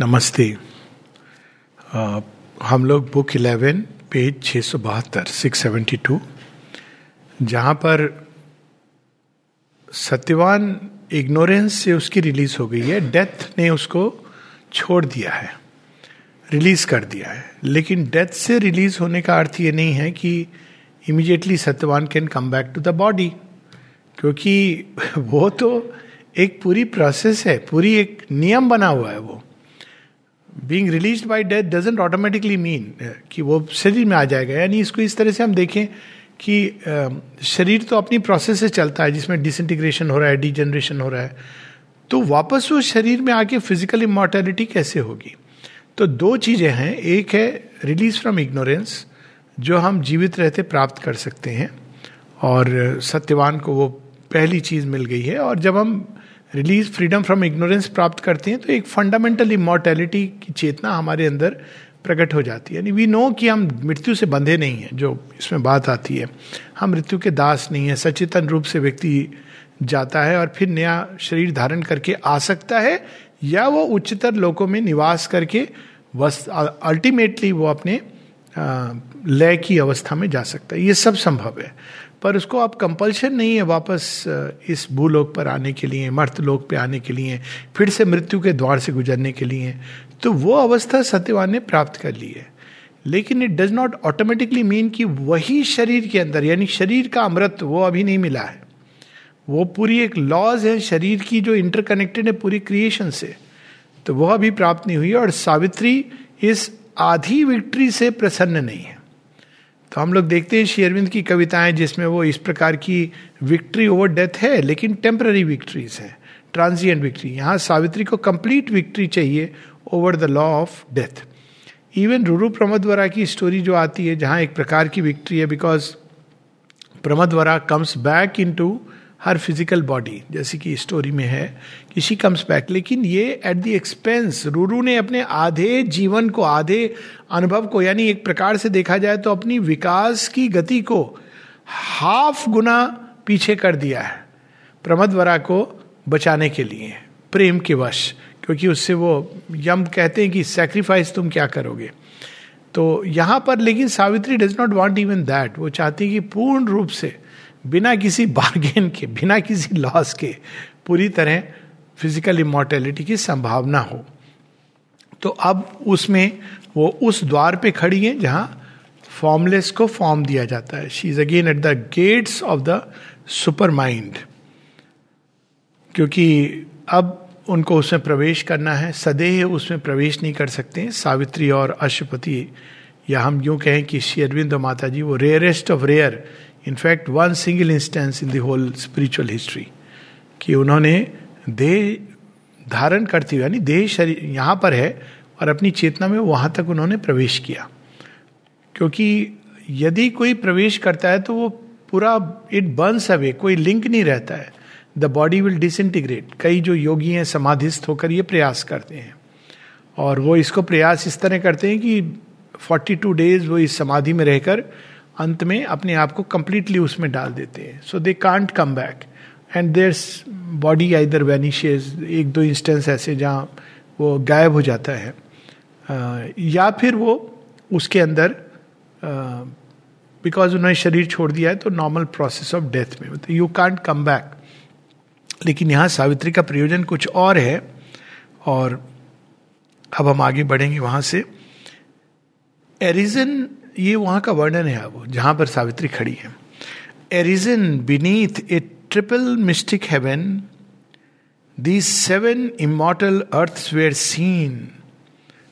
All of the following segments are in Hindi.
नमस्ते। हम लोग बुक इलेवन, पेज छः सौ बहत्तर सिक्स सेवेंटी टू जहाँ पर सत्यवान इग्नोरेंस से उसकी रिलीज़ हो गई है। डेथ ने उसको छोड़ दिया है। रिलीज़ कर दिया है। लेकिन डेथ से रिलीज़ होने का अर्थ ये नहीं है कि immediately Satyavan can come back to the body क्योंकि वो तो एक पूरी प्रोसेस है, पूरी एक नियम बना हुआ है वो। Being release by death doesn't automatically mean कि वो शरीर में आ जाएगा। यानी इसको इस तरह से हम देखें कि uh, शरीर तो अपनी प्रोसेस से चलता है जिसमें डिसइंटीग्रेशन हो रहा है डिजेनरेशन हो रहा है। तो वापस वो शरीर में आके फ़िज़िकल इमोर्टेलिटी कैसे होगी? तो दो चीज़ें हैं। एक है रिलीज़ फ्रॉम इग्नोरेंस जो हम जीवित रहते प्राप्त कर सकते हैं और सत्यवान को वो पहली चीज़ मिल गई है। और जब हम रिलीज़ फ्रीडम फ्रॉम इग्नोरेंस प्राप्त करते हैं तो एक फंडामेंटल इमोर्टेलिटी की चेतना हमारे अंदर प्रकट हो जाती है। यानी वी नो कि हम मृत्यु से बंधे नहीं हैं, जो इसमें बात आती है। हम मृत्यु के दास नहीं है, सचेतन रूप से व्यक्ति जाता है और फिर नया शरीर धारण करके आ सकता है, या वो उच्चतर लोकों में निवास करके वस अल्टीमेटली वो अपने लय की अवस्था में जा सकता है। ये सब संभव है। पर उसको आप कंपल्शन नहीं है वापस इस भूलोक पर आने के लिए मर्त लोक पे आने के लिए, फिर से मृत्यु के द्वार से गुजरने के लिए तो वो अवस्था सत्यवान ने प्राप्त कर ली है। लेकिन it does not automatically mean कि वही शरीर के अंदर, यानी शरीर का अमृत वो अभी नहीं मिला है। वो पूरी एक लॉज है, शरीर की जो इंटरकनेक्टेड है, पूरी क्रिएशन से। तो वह अभी प्राप्त नहीं हुई और सावित्री इस आधी विक्ट्री से प्रसन्न नहीं है। तो हम लोग देखते हैं शेरविंद की कविताएँ जिसमें वो इस प्रकार की विक्ट्री ओवर डेथ है, लेकिन टेम्प्ररी विक्ट्रीज है ट्रांजिएंट विक्ट्री यहाँ सावित्री को कंप्लीट विक्ट्री चाहिए over the law of death even Ruru Pramadvara की स्टोरी जो आती है, जहाँ एक प्रकार की विक्ट्री है because Pramadvara comes back into her physical body जैसे कि स्टोरी में है कि शी कम्स बैक लेकिन ये एट द एक्सपेंस रूरू ने अपने आधे जीवन को, आधे अनुभव को, यानी एक प्रकार से देखा जाए तो अपनी विकास की गति को हाफ़ गुना पीछे कर दिया है, प्रमद वरा को बचाने के लिए, प्रेम के वश, क्योंकि उससे वो यम कहते हैं कि सेक्रीफाइस तुम क्या करोगे। तो यहाँ पर, लेकिन Savitri does not want even that वो चाहती है कि पूर्ण रूप से बिना किसी बार्गेन के, बिना किसी लॉस के पूरी तरह फ़िज़िकल इमोर्टेलिटी की संभावना हो। तो अब उसमें वो उस द्वार पे खड़ी है जहाँ फॉर्मलेस को फॉर्म दिया जाता है। She is again at the gates of the supermind क्योंकि अब उनको उसमें प्रवेश करना है सदैह उसमें प्रवेश नहीं कर सकते सावित्री और अशुपति या हम यूँ कहें कि श्री अरविंद माता जी, वो rarest of rare in fact one single instance in the whole spiritual history कि उन्होंने देह धारण करती हुई, यानी देह शरीर यहाँ पर है और अपनी चेतना में वहाँ तक उन्होंने प्रवेश किया। क्योंकि यदि कोई प्रवेश करता है तो वो पूरा इट बर्न्स अवे कोई लिंक नहीं रहता है। द बॉडी विल डिसइंटीग्रेट कई जो योगी हैं, समाधिस्थ होकर ये प्रयास करते हैं। और वो इसको प्रयास इस तरह करते हैं कि 42 डेज़ वो इस समाधि में रहकर अंत में अपने आप को कंप्लीटली उसमें डाल देते हैं। So they can't come back and their body either vanishes एक दो इंस्टेंस ऐसे जहाँ वो गायब हो जाता है। या फिर वो उसके अंदर बिकॉज़ उन्होंने शरीर छोड़ दिया है तो नॉर्मल प्रोसेस ऑफ़ डेथ में। मतलब यू कांट कम बैक लेकिन यहाँ सावित्री का प्रयोजन कुछ और है, और अब हम आगे बढ़ेंगे वहाँ से। एरिजन ये वहाँ का वर्णन है अब, जहाँ पर सावित्री खड़ी है। Arisen beneath a triple mystic heaven the seven immortal earths were seen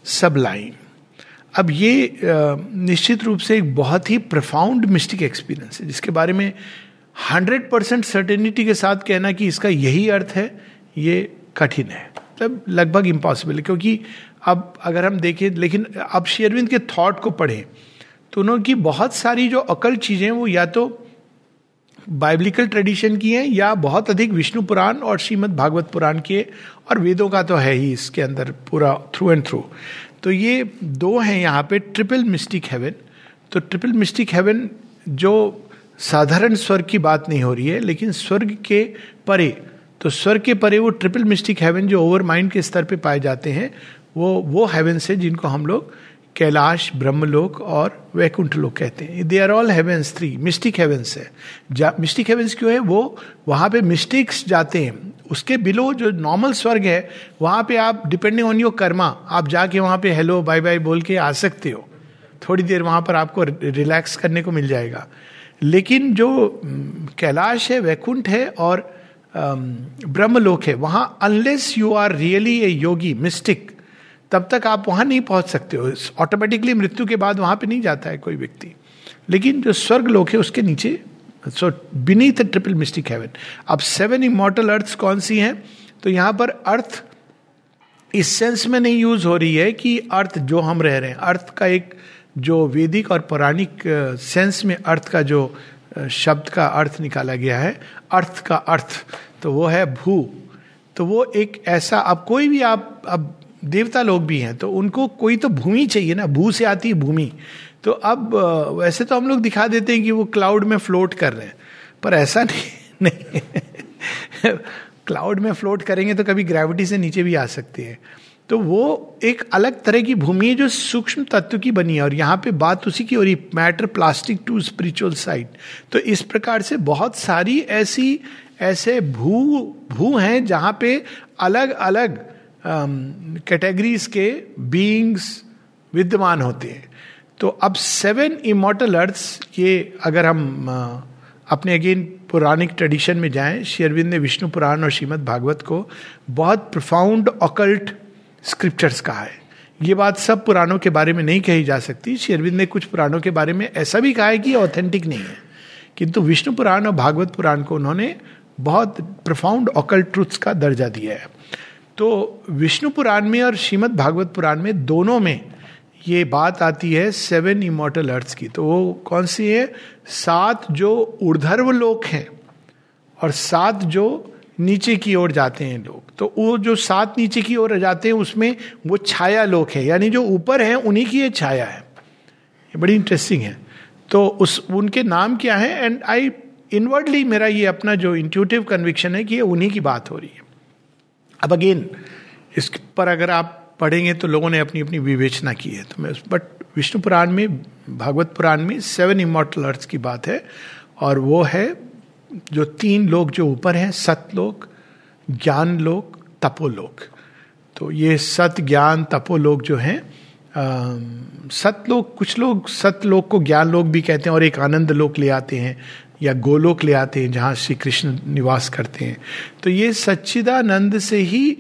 sublime अब ये निश्चित रूप से एक बहुत ही प्रफाउंड मिस्टिक एक्सपीरियंस है, जिसके बारे में हंड्रेड परसेंट सर्टेनिटी के साथ कहना कि इसका यही अर्थ है, ये कठिन है। मतलब लगभग इम्पॉसिबल है, क्योंकि अब अगर हम देखें, लेकिन अब शेरविंद के थॉट को पढ़ें तो उनकी बहुत सारी जो अकल चीज़ें वो या तो बाइबलिकल ट्रेडिशन की हैं या बहुत अधिक विष्णु पुराण और श्रीमद भागवत पुराण के और वेदों का तो है ही इसके अंदर पूरा थ्रू एंड थ्रू तो ये दो हैं यहाँ पे ट्रिपल मिस्टिक हेवन तो ट्रिपल मिस्टिक हेवन जो साधारण स्वर्ग की बात नहीं हो रही है, लेकिन स्वर्ग के परे तो स्वर्ग के परे वो ट्रिपल मिस्टिक हेवन जो ओवर माइंड के स्तर पे पाए जाते हैं, वो वो हेवेंस है जिनको हम लोग कैलाश, ब्रह्मलोक और वैकुंठ लोक कहते हैं। They are all heavens three mystic heavens है। मिस्टिक हेवेंस क्यों है? वो, वहाँ पे मिस्टिक्स जाते हैं। उसके बिलो जो नॉर्मल स्वर्ग है, वहाँ पे आप डिपेंडिंग ऑन योर कर्मा आप जाके वहाँ पे हेलो बाय बाय बोल के आ सकते हो। थोड़ी देर वहाँ पर आपको रिलैक्स करने को मिल जाएगा। लेकिन जो कैलाश है, वैकुंठ है और ब्रह्मलोक है, वहाँ unless you are really a yogi mystic तब तक आप वहाँ नहीं पहुँच सकते हो। ऑटोमेटिकली मृत्यु के बाद वहाँ पे नहीं जाता है कोई व्यक्ति। लेकिन जो स्वर्ग लोक है, उसके नीचे so beneath triple mystic heaven अब सेवन इमोटल अर्थ कौन सी हैं? तो यहाँ पर अर्थ इस सेंस में नहीं यूज़ हो रही है कि अर्थ जो हम रह रहे हैं। अर्थ का एक जो वैदिक और पौराणिक सेंस में अर्थ का जो शब्द का अर्थ निकाला गया है अर्थ का अर्थ तो वो है भू। तो वो एक ऐसा, अब कोई भी आप, अब देवता लोग भी हैं तो उनको कोई तो भूमि चाहिए ना, भू से आती है भूमि। तो अब वैसे तो हम लोग दिखा देते हैं कि वो क्लाउड में फ्लोट कर रहे हैं, पर ऐसा नहीं नहीं क्लाउड में फ्लोट करेंगे तो कभी ग्रेविटी से नीचे भी आ सकते हैं। तो वो एक अलग तरह की भूमि है जो सूक्ष्म तत्व की बनी है, और यहाँ पे बात उसी की हो रही, matter plastic to spiritual side तो इस प्रकार से बहुत सारी ऐसी, ऐसे भू भू हैं जहाँ पे अलग अलग कैटेगरीज के बीइंग्स विद्यमान होते हैं। तो अब सेवन इमोटल अर्थ्स ये अगर हम अपने अगेन पुरानिक ट्रेडिशन में जाएँ शेरविंद ने विष्णु पुराण और श्रीमद भागवत को बहुत प्रोफाउंड ऑकल्ट स्क्रिप्चर्स कहा है। ये बात सब पुराणों के बारे में नहीं कही जा सकती। शेरविंद ने कुछ पुराणों के बारे में ऐसा भी कहा है कि ऑथेंटिक नहीं है। किंतु विष्णु पुराण और भागवत पुराण को उन्होंने बहुत प्रोफाउंड ऑकल्ट ट्रुथ्स का दर्जा दिया है। तो विष्णु पुराण में और श्रीमद भागवत पुराण में दोनों में ये बात आती है सेवन इमोटल अर्थ की। तो वो कौन सी है? सात जो ऊर्धर्व लोक हैं और सात जो नीचे की ओर जाते हैं लोग। तो वो जो सात नीचे की ओर जाते हैं, उसमें वो छाया लोक है। यानी जो ऊपर है, उन्हीं की ये छाया है। ये बड़ी इंटरेस्टिंग है। तो उस, उनके नाम क्या है? एंड आई इनवर्डली मेरा ये अपना जो इंट्यूटिव कन्विक्शन है कि ये उन्हीं की बात हो रही है। अब अगेन इस पर अगर आप पढ़ेंगे तो लोगों ने अपनी अपनी विवेचना की है। तो मैं बट विष्णु पुराण में, भागवत पुराण में सेवन इमोटल अर्थ की बात है, और वो है जो तीन लोग जो ऊपर हैं, सतलोक ज्ञान लोक तपोलोक। तो ये सत, ज्ञान, तपोलोक जो हैं सतलोक, कुछ लोग सतलोक को ज्ञान लोक भी कहते हैं और एक आनंद लोक ले आते हैं। या गोलोक ले आते हैं जहाँ श्री कृष्ण निवास करते हैं। तो ये सच्चिदानंद से ही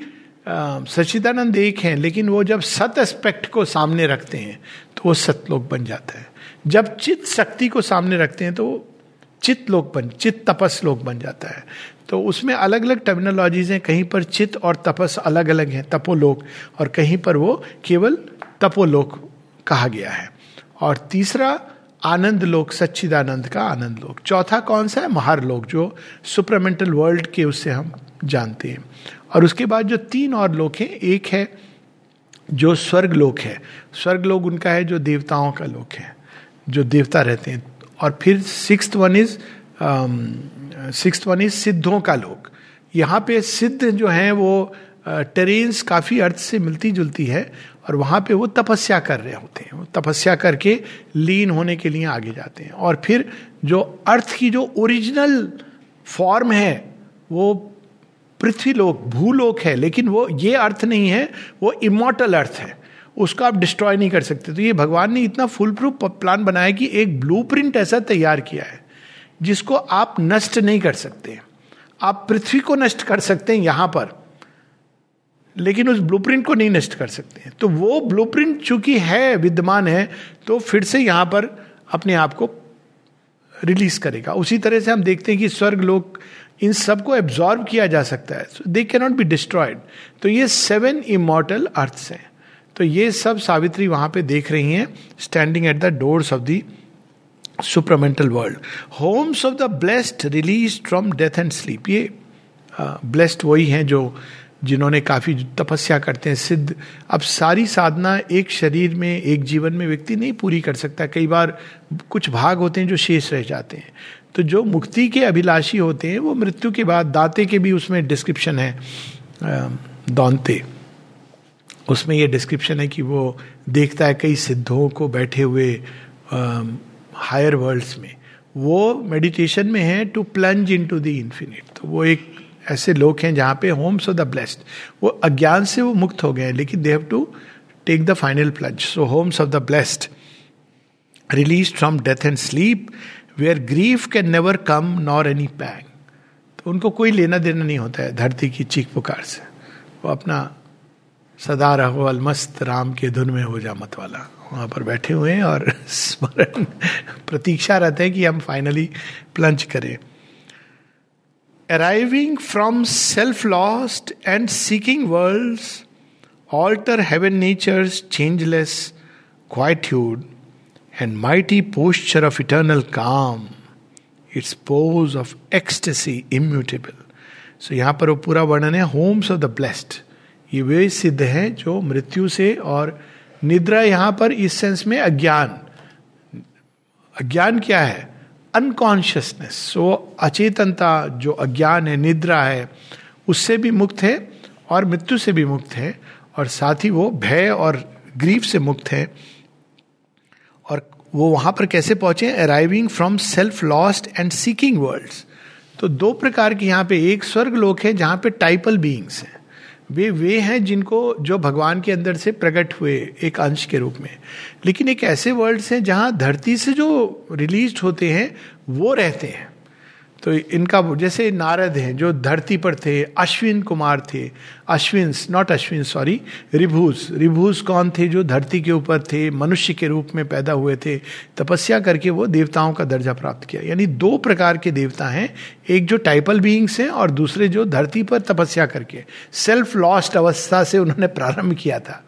सच्चिदानंद एक हैं, लेकिन वो जब सत एस्पेक्ट को सामने रखते हैं तो वो सतलोक बन जाता है। जब चित्त शक्ति को सामने रखते हैं तो चित्त लोक बन, चित्त तपस लोक बन जाता है। तो उसमें अलग अलग टर्मिनोलॉजीज हैं, कहीं पर चित्त और तपस अलग अलग हैं, तपोलोक, और कहीं पर वो केवल तपोलोक कहा गया है। और तीसरा आनंद लोक, सच्चिदानंद का आनंद लोक। चौथा कौन सा है? महार लोक, जो सुपरमेंटल वर्ल्ड के उससे हम जानते हैं। और उसके बाद जो तीन और लोक हैं, एक है जो स्वर्ग लोक है। स्वर्ग लोक उनका है जो देवताओं का लोक है, जो देवता रहते हैं। और फिर six one is six one is सिद्धों का लोक। यहाँ पे सिद्ध जो हैं वो टेरेन्स काफ़ी अर्थ से मिलती जुलती है। और वहाँ पे वो तपस्या कर रहे होते हैं। वो तपस्या करके लीन होने के लिए आगे जाते हैं। और फिर जो अर्थ की जो ओरिजिनल फॉर्म है, वो पृथ्वी लोक भूलोक है, लेकिन वो ये अर्थ नहीं है, वो इमोटल अर्थ है। उसको आप डिस्ट्रॉय नहीं कर सकते। तो ये भगवान ने इतना फुल प्रूफ प्लान बनाया कि एक ब्लूप्रिंट ऐसा तैयार किया है, जिसको आप नष्ट नहीं कर सकते। आप पृथ्वी को नष्ट कर सकते हैं यहाँ पर। लेकिन उस ब्लूप्रिंट को नहीं नष्ट कर सकते हैं। तो वो ब्लूप्रिंट चूँकि है, विद्यमान है तो फिर से यहाँ पर अपने आप को रिलीज़ करेगा। उसी तरह से हम देखते हैं कि स्वर्ग लोग इन सबको एब्जॉर्व किया जा सकता है। दे कैनॉट बी डिस्ट्रॉयड तो ये सेवन इमोटल अर्थस हैं। तो ये सब सावित्री वहाँ पे देख रही हैं standing at the doors of the supramental world homes of the blessed release from death and sleep ये ब्लेस्ड वही हैं जो जिन्होंने काफ़ी तपस्या करते हैं, सिद्ध। अब सारी साधना एक शरीर में, एक जीवन में व्यक्ति नहीं पूरी कर सकता। कई बार कुछ भाग होते हैं जो शेष रह जाते हैं। तो जो मुक्ति के अभिलाषी होते हैं, वो मृत्यु के बाद, दाते के भी उसमें डिस्क्रिप्शन है दौनते उसमें ये डिस्क्रिप्शन है कि वो देखता है कई सिद्धों को बैठे हुए हायर वर्ल्ड्स में। वो मेडिटेशन में है to plunge into the infinite तो वो एक ऐसे लोग हैं जहाँ पे होम्स ऑफ़ द ब्लेस्ड। वो अज्ञान से वो मुक्त हो गए लेकिन they have to take the final plunge so homes of the blessed release from death and sleep where grief can never come nor any pang तो उनको कोई लेना देना नहीं होता है धरती की चीख पुकार से। वो अपना सदा रहो अलमस्त राम के धुन में हो जा मत वाला वहाँ पर बैठे हुए हैं और स्मरण, प्रतीक्षा रहते हैं कि हम फाइनली प्लंज करें। Arriving from self lost and seeking world altar heaven nature's changeless quietude and mighty posture of eternal calm its pose of ecstasy immutable so यहाँ पर वो पूरा वर्णन है, होम्स ऑफ़ द ब्लेस्ड। ये वे सिद्ध हैं जो मृत्यु से और निद्रा यहाँ पर इस सेंस में अज्ञान। अज्ञान क्या है? अनकॉन्शियसनेस सो अचेतनता, जो अज्ञान है, निद्रा है, उससे भी मुक्त है और मृत्यु से भी मुक्त है और साथ ही वो भय और ग्रीफ से मुक्त है। और वो वहाँ पर कैसे पहुँचे? Arriving from self lost and seeking worlds तो दो प्रकार के यहाँ पे, एक स्वर्ग लोक है जहाँ पे टाइपल बीइंग्स हैं। वे वे हैं जिनको, जो भगवान के अंदर से प्रकट हुए एक अंश के रूप में। लेकिन एक ऐसे वर्ल्ड्स हैं जहाँ धरती से जो रिलीज़ होते हैं, वो रहते हैं। तो इनका जैसे नारद हैं जो धरती पर थे, अश्विन कुमार थे, अश्विन नॉट अश्विन सॉरी रिभूस। रिभूस कौन थे जो धरती के ऊपर थे, मनुष्य के रूप में पैदा हुए थे? तपस्या करके वो देवताओं का दर्जा प्राप्त किया। यानी दो प्रकार के देवता हैं, एक जो टाइपल बीइंग्स हैं और दूसरे जो धरती पर तपस्या करके। सेल्फ लॉस्ट अवस्था से उन्होंने प्रारंभ किया था।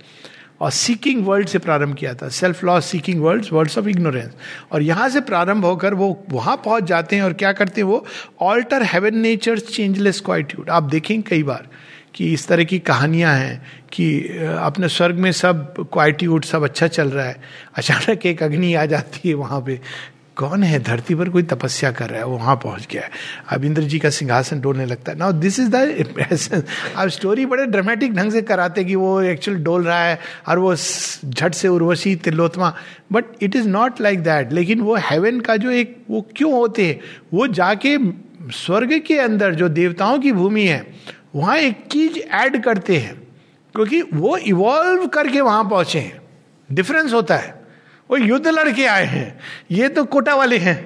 और सीकिंग वर्ल्ड से प्रारंभ किया था। Self loss seeking world world of ignorance और यहाँ से प्रारंभ होकर वो वहाँ पहुँच जाते हैं और क्या करते हैं वो? Altar heaven nature changeless quietude आप देखेंगे कई बार कि इस तरह की कहानियाँ हैं कि अपने स्वर्ग में सब क्वाइट्यूड सब अच्छा चल रहा है। अचानक एक अग्नि आ जाती है वहाँ पे। कौन है धरती पर कोई तपस्या कर रहा है? वो वहाँ पहुँच गया है। अब इंद्र जी का सिंहासन डोलने लगता है। नाउ दिस इज़ द अब स्टोरी बड़े ड्रामेटिक ढंग से कराते कि वो एक्चुअल डोल रहा है और वो झट से Urvashi Tilottama but it is not like that लेकिन वो हेवन का जो एक, वो क्यों होते हैं? वो जाके स्वर्ग के अंदर जो देवताओं की भूमि है, वहाँ एक चीज़ ऐड करते हैं। क्योंकि वो इवॉल्व करके वहाँ पहुँचे हैं। डिफरेंस होता है। वो युद्ध लड़के आए हैं। ये तो कोटा वाले हैं।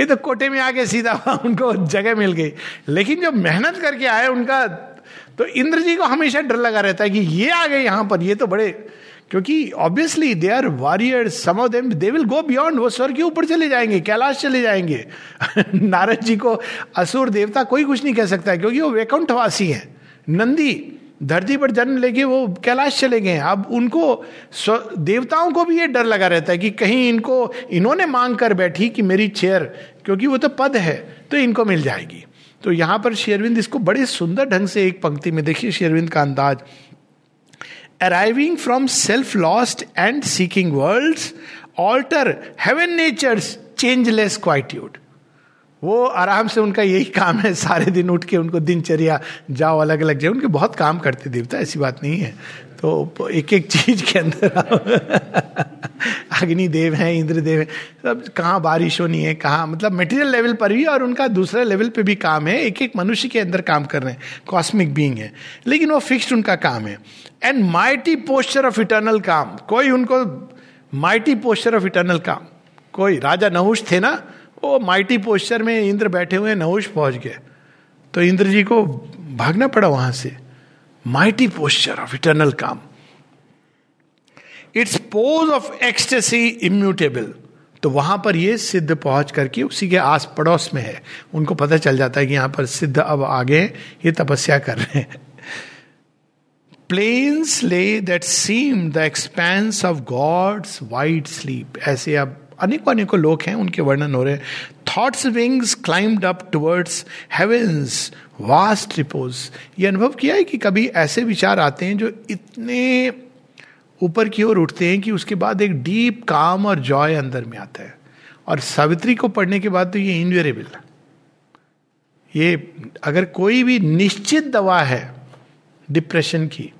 ये तो कोटे में आके सीधा उनको जगह मिल गई। लेकिन जो मेहनत करके आए उनका तो इंद्र जी को हमेशा डर लगा रहता है कि ये आ गए यहाँ पर, ये तो बड़े, क्योंकि obviously they are warrior some of them they will go beyond वो स्वर के ऊपर चले जाएँगे, कैलाश चले जाएँगे। नारद जी को असुर देवता कोई कुछ नहीं कह सकता है क्योंकि वो वैकुंठवासी है। नंदी धरती पर जन्म लेके वो कैलाश चले गए अब उनको देवताओं को भी ये डर लगा रहता है कि कहीं इनको, इन्होंने मांग कर बैठी कि मेरी चेयर, क्योंकि वो तो पद है तो इनको मिल जाएगी। तो यहाँ पर शेरविंद इसको बड़े सुंदर ढंग से एक पंक्ति में देखिए शेरविंद का अंदाज। Arriving from self lost and seeking world altar heaven nature's changeless quietude वो आराम से उनका यही काम है, सारे दिन उठ के उनको दिनचर्या, जाओ अलग अलग जाए उनके बहुत काम करते देवता, ऐसी बात नहीं है। तो एक एक चीज़ के अंदर अग्निदेव हैं, इंद्रदेव हैं, सब कहाँ बारिश होनी है, कहाँ मतलब मटेरियल लेवल पर भी और उनका दूसरे लेवल पे भी काम है। एक एक मनुष्य के अंदर काम कर रहे हैं कॉस्मिक बींग है। लेकिन वो फिक्स्ड उनका काम है। And mighty posture of eternal calm. कोई उनको mighty posture of eternal calm. कोई राजा नहुष थे ना वो माइटी पोस्चर में इंद्र बैठे हुए नहुष पहुँच गए। तो इंद्र जी को भागना पड़ा वहाँ से। Mighty posture of eternal calm. Its pose of ecstasy immutable. तो वहाँ पर ये सिद्ध पहुँच करके उसी के आस पड़ोस में है। उनको पता चल जाता है कि यहाँ पर सिद्ध अब आगे ये तपस्या कर रहे हैं। Plains lay that seem the expanse of God's white sleep ऐसे अब अनेकों अनेकों लोग हैं, उनके वर्णन हो रहे हैं। Thought's wings climbed up towards heaven's vast repose ये अनुभव किया है कि कभी ऐसे विचार आते हैं जो इतने ऊपर की ओर उठते हैं कि उसके बाद एक डीप काम और जॉय अंदर में आता है। और सावित्री को पढ़ने के बाद तो ये इनवेरेबल ये अगर कोई भी निश्चित दवा है डिप्रेशन की,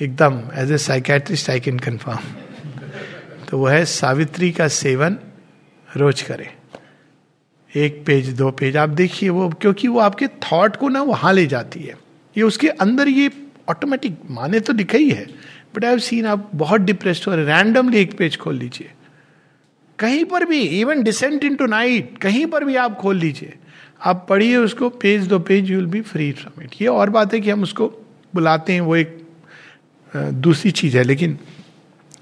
एकदम as a psychiatrist I can confirm तो वो है सावित्री का सेवन रोज करें। एक पेज, दो पेज, आप देखिए वो, क्योंकि वो आपके थॉट को ना वहाँ ले जाती है। ये उसके अंदर ये ऑटोमेटिक माने तो लिखा ही है बट आई सीन आप बहुत डिप्रेस्ड हो रैंडमली एक पेज खोल लीजिए। कहीं पर भी even descent into night कहीं पर भी आप खोल लीजिए। आप पढ़िए उसको, पेज, दो page you will be free from it ये और बात है कि हम उसको बुलाते हैं, वो एक दूसरी चीज़ है, लेकिन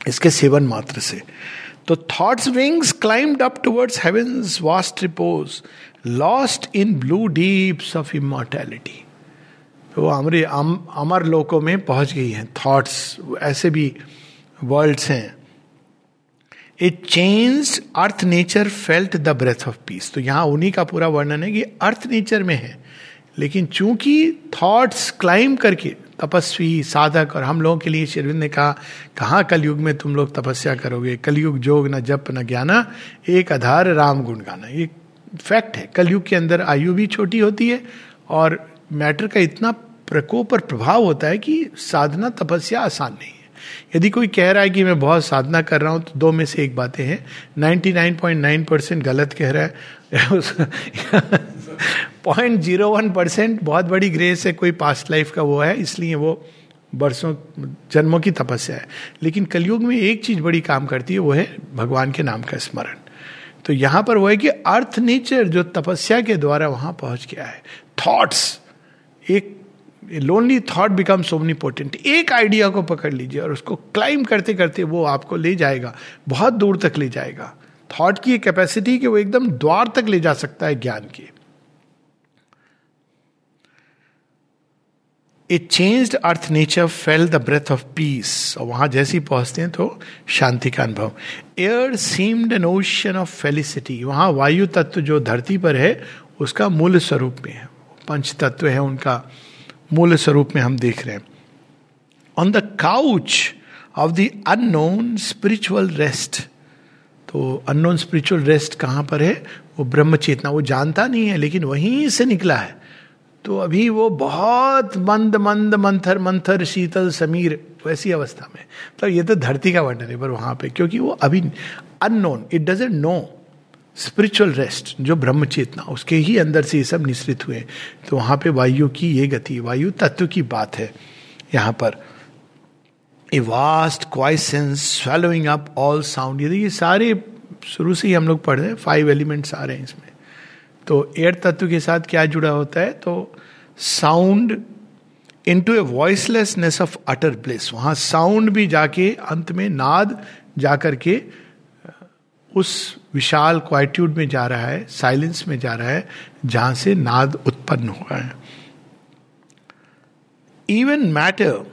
इसके सेवन मात्र से। तो thought's wings climbed up towards heaven's vast repose lost in blue deeps of immortality वो अमर अमर लोकों में पहुँच गई हैं थॉट्स ऐसे भी वर्ल्ड्स हैं। It change earth nature felt the breath of peace तो यहाँ उन्हीं का पूरा वर्णन है कि अर्थ नेचर में है। लेकिन चूँकि थॉट्स क्लाइम करके तपस्वी साधक और हम लोगों के लिए शेरविंद ने कहा, कहाँ कलयुग में तुम लोग तपस्या करोगे? कलयुग जोग न जप न ज्ञाना, एक आधार राम गुण गाना। ये फैक्ट है। कलयुग के अंदर आयु भी छोटी होती है और मैटर का इतना प्रकोप और प्रभाव होता है कि साधना, तपस्या आसान नहीं है। यदि कोई कह रहा है कि मैं बहुत साधना कर रहा हूँ तो दो में से एक बातें हैं। 99.9 परसेंट गलत कह रहा है। पॉइंट ज़ीरो वन परसेंट बहुत बड़ी ग्रेस है, कोई पास्ट लाइफ का वो है, इसलिए वो बरसों, जन्मों की तपस्या है। लेकिन कलयुग में एक चीज़ बड़ी काम करती है, वो है भगवान के नाम का स्मरण। तो यहाँ पर वो है कि अर्थ नेचर जो तपस्या के द्वारा वहाँ पहुँच गया है। थॉट्स एक lonely thought become so many potent एक आइडिया को पकड़ लीजिए और उसको क्लाइम करते करते वो आपको ले जाएगा, बहुत दूर तक ले जाएगा। थॉट की कैपेसिटी कि वो एकदम द्वार तक ले जा सकता है ज्ञान के। It change earth nature felt the breath of peace और वहाँ जैसे ही पहुँचते हैं तो शांति का अनुभव। Air seemed an ocean of felicity वहाँ वायु तत्व जो धरती पर है, उसका मूल स्वरूप में है। पंच तत्व है, उनका मूल स्वरूप में हम देख रहे हैं। On the couch of the unknown spiritual rest तो अननोन स्पिरिचुअल रेस्ट कहाँ पर है? वो ब्रह्म चेतना, वो जानता नहीं है, लेकिन वहीं से निकला है। तो अभी वो बहुत मंद मंद, मंथर मंथर, शीतल, समीर, वैसी अवस्था में। तो ये तो धरती का वर्णन है, पर वहाँ पे, क्योंकि वो अभी unknown it doesn't know spiritual rest जो ब्रह्म चेतना, उसके ही अंदर से ये सब निश्रित हुए। तो वहाँ पे वायु की ये गति, वायु तत्व की बात है यहाँ पर। A vast quiescence swallowing up all sound ये सारे, शुरू से ही हम लोग पढ़ रहे हैं फाइव एलिमेंट्स आ रहे हैं इसमें। तो एयर तत्व के साथ क्या जुड़ा होता है? तो sound into a voicelessness of utter place वहाँ साउंड भी जाके अंत में नाद जाकर के उस विशाल क्वाइट्यूड में जा रहा है साइलेंस में जा रहा है, जहाँ से नाद उत्पन्न हुआ है। Even matter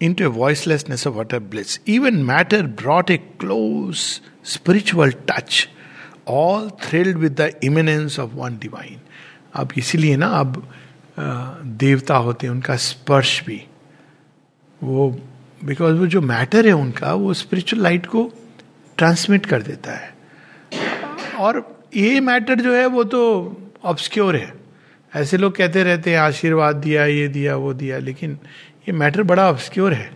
into a voicelessness of utter bliss even matter brought a close spiritual touch all thrilled with the immanence of one divine अब इसीलिए ना अब देवता होते हैं, उनका स्पर्श भी, वो बिकॉज़ वो जो मैटर है उनका, वो स्पिरिचुअल लाइट को ट्रांसमिट कर देता है। और ये मैटर जो है, वो तो ऑब्सक्योर है। ऐसे लोग कहते रहते हैं, आशीर्वाद दिया, ये दिया, वो दिया, लेकिन ये मैटर बड़ा ऑब्सक्योर है।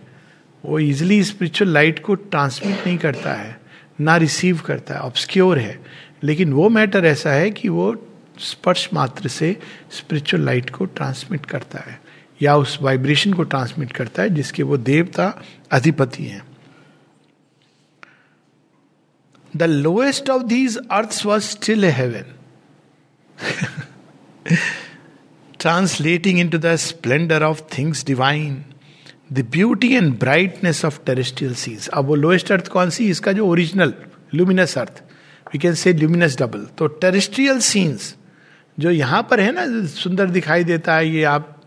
वो इजिली स्पिरिचुअल लाइट को ट्रांसमिट नहीं करता है। ना रिसीव करता है ऑब्सक्योर है। लेकिन वो मैटर ऐसा है कि वो स्पर्श मात्र से स्पिरिचुअल लाइट को ट्रांसमिट करता है, या उस वाइब्रेशन को ट्रांसमिट करता है, जिसके वो देवता अधिपति हैं। The lowest of these earth was still heaven translating into the splendour of things divine the beauty and brightness of terrestrial seize अब वो लोएस्ट अर्थ कौन सी? इसका जो original luminous earth we can say luminous double तो टेरेस्ट्रियल सीन्स जो यहाँ पर है ना, सुंदर दिखाई देता है ये आप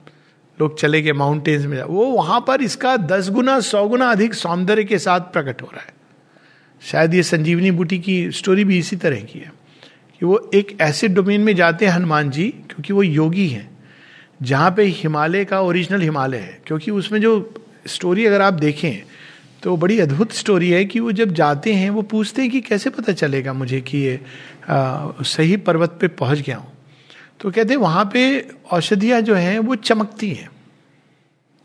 लोग चले गए माउंटेन्स में, वो वहाँ पर इसका दस गुना, सौ गुना अधिक सौंदर्य के साथ प्रकट हो रहा है। शायद ये संजीवनी बूटी की स्टोरी भी इसी तरह की है। कि वो एक ऐसे डोमेन में जाते हैं हनुमान जी, क्योंकि वो योगी हैं। जहाँ पे हिमालय का ओरिजिनल हिमालय है क्योंकि उसमें जो स्टोरी अगर आप देखें तो बड़ी अद्भुत स्टोरी है कि वो जब जाते हैं वो पूछते हैं कि कैसे पता चलेगा मुझे कि ये आ, सही पर्वत पे पहुँच गया हूँ। तो कहते हैं वहाँ पे औषधियाँ जो हैं वो चमकती हैं।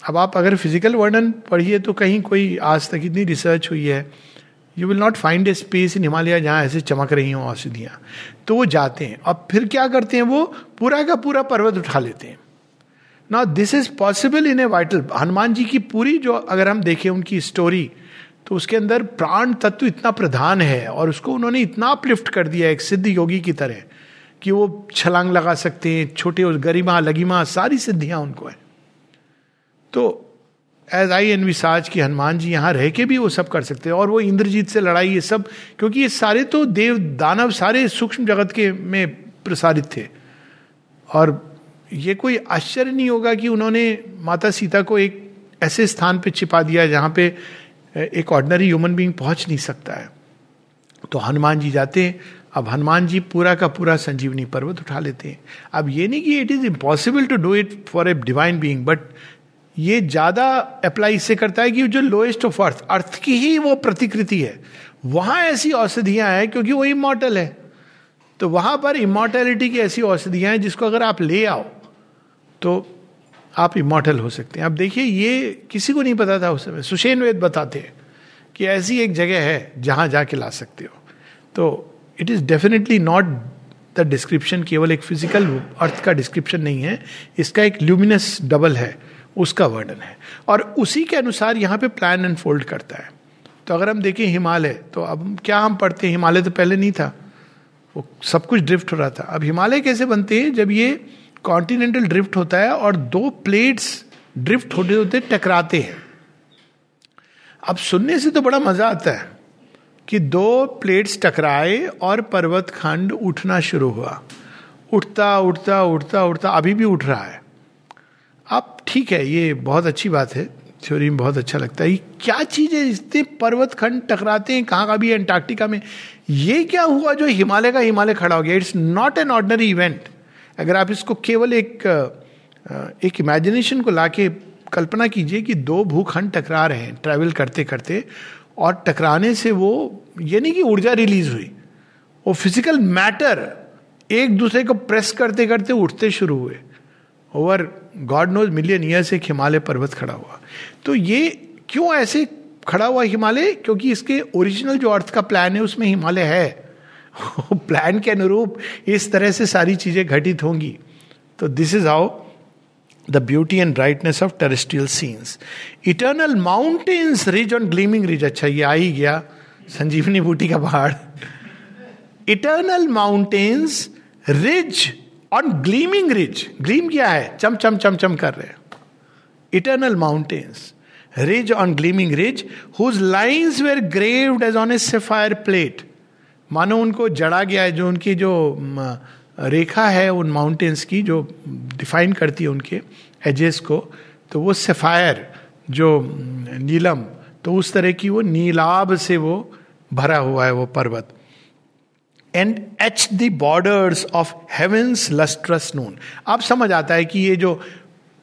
अब आप अगर फ़िज़िकल वर्णन पढ़िए तो कहीं कोई आज तक इतनी रिसर्च हुई है you will not find a space in Himalaya जहाँ ऐसे चमक रही हों औषधियाँ। तो वो जाते हैं। अब फिर क्या करते हैं वो पूरा का पूरा पर्वत उठा लेते हैं। ना this is possible in a vital Hanuman ji की पूरी जो अगर हम देखें उनकी स्टोरी तो उसके अंदर प्राण तत्व इतना प्रधान है और उसको उन्होंने इतना अपलिफ्ट कर दिया एक सिद्ध योगी की तरह कि वो छलांग लगा सकते हैं छोटे और गरिमा लगीमा सारी सिद्धियाँ उनको है तो एज आई एन विसाज की हनुमान जी यहाँ रह के भी वो सब कर सकते हैं और वो इंद्रजीत से लड़ाई ये सब क्योंकि ये सारे तो देव दानव सारे सूक्ष्म जगत के में प्रसारित थे और ये कोई आश्चर्य नहीं होगा कि उन्होंने माता सीता को एक ऐसे स्थान पे छिपा दिया जहाँ पे एक ऑर्डनरी ह्यूमन बींग पहुँच नहीं सकता है। तो हनुमान जी जाते हैं। अब हनुमान जी पूरा का पूरा संजीवनी पर्वत उठा लेते हैं। अब ये नहीं कि it is impossible to do it for a divine being but ये ज़्यादा अप्लाई इससे करता है कि जो लोएस्ट ऑफ़ अर्थ अर्थ की ही वो प्रतिकृति है। वहाँ ऐसी औषधियाँ हैं क्योंकि वो इमोटल है। तो वहाँ पर इमोर्टैलिटी की ऐसी औषधियाँ हैं जिसको अगर आप ले आओ तो आप इमोटल हो सकते हैं। अब देखिए, ये किसी को नहीं पता था उस समय। सुशेन वेद बताते हैं कि ऐसी एक जगह है जहाँ जाके ला सकते हो। तो it is definitely not the description केवल एक फ़िज़िकल अर्थ का डिस्क्रिप्शन नहीं है। इसका एक ल्यूमिनस डबल है, उसका वर्णन है। और उसी के अनुसार यहाँ पे प्लान एंड करता है। तो अगर हम देखें हिमालय तो अब क्या हम पढ़ते हैं? हिमालय तो पहले नहीं था। वो सब कुछ ड्रिफ्ट हो रहा था। अब हिमालय कैसे बनते हैं? जब ये कॉन्टिनेंटल ड्रिफ्ट होता है और दो प्लेट्स ड्रिफ्ट होते होते टकराते हैं। अब सुनने से तो बड़ा मज़ा आता है कि दो प्लेट्स टकराए और पर्वत खंड उठना शुरू हुआ। उठता उठता उठता उठता, अभी भी उठ रहा है। अब ठीक है, ये बहुत अच्छी बात है। थ्योरी में बहुत अच्छा लगता है। क्या चीज़ है? इतने पर्वत खंड टकराते हैं कहाँ का भी एंटार्क्टिका में। ये क्या हुआ जो हिमालय का हिमालय खड़ा हो गया? It's not an ordinary event अगर आप इसको केवल एक एक इमेजिनेशन को लाके कल्पना कीजिए कि दो भूखंड टकरा रहे हैं ट्रैवल करते करते, और टकराने से वो, ये नहीं कि ऊर्जा रिलीज़ हुई, वो फ़िज़िकल मैटर एक दूसरे को प्रेस करते करते उठते शुरू हुए। Over God knows million years एक हिमालय पर्वत खड़ा हुआ। तो ये क्यों ऐसे खड़ा हुआ हिमालय? क्योंकि इसके ओरिजिनल जो अर्थ का प्लान है, उसमें हिमालय है। प्लान के अनुरूप इस तरह से सारी चीज़ें घटित होंगी। तो this is how the beauty and brightness of terrestrial scenes eternal mountains ridge on gleaming ridge अच्छा ये आ ही गया, संजीवनी बूटी का पहाड़। Eternal mountains ridge on gleaming ridge gleam क्या है? चम चम चम चम कर रहे eternal mountains ridge on gleaming ridge whose lines were graved as on a sapphire plate मानो उनको जड़ा गया है, जो उनकी जो रेखा है, उन माउंटेन्स की जो डिफाइन करती है उनके एजेस को तो वो सफ़ायर जो नीलम तो उस तरह की वो नीलाब से वो भरा हुआ है वो पर्वत। And etch the borders of heaven's lustrous noon अब समझ आता है कि ये जो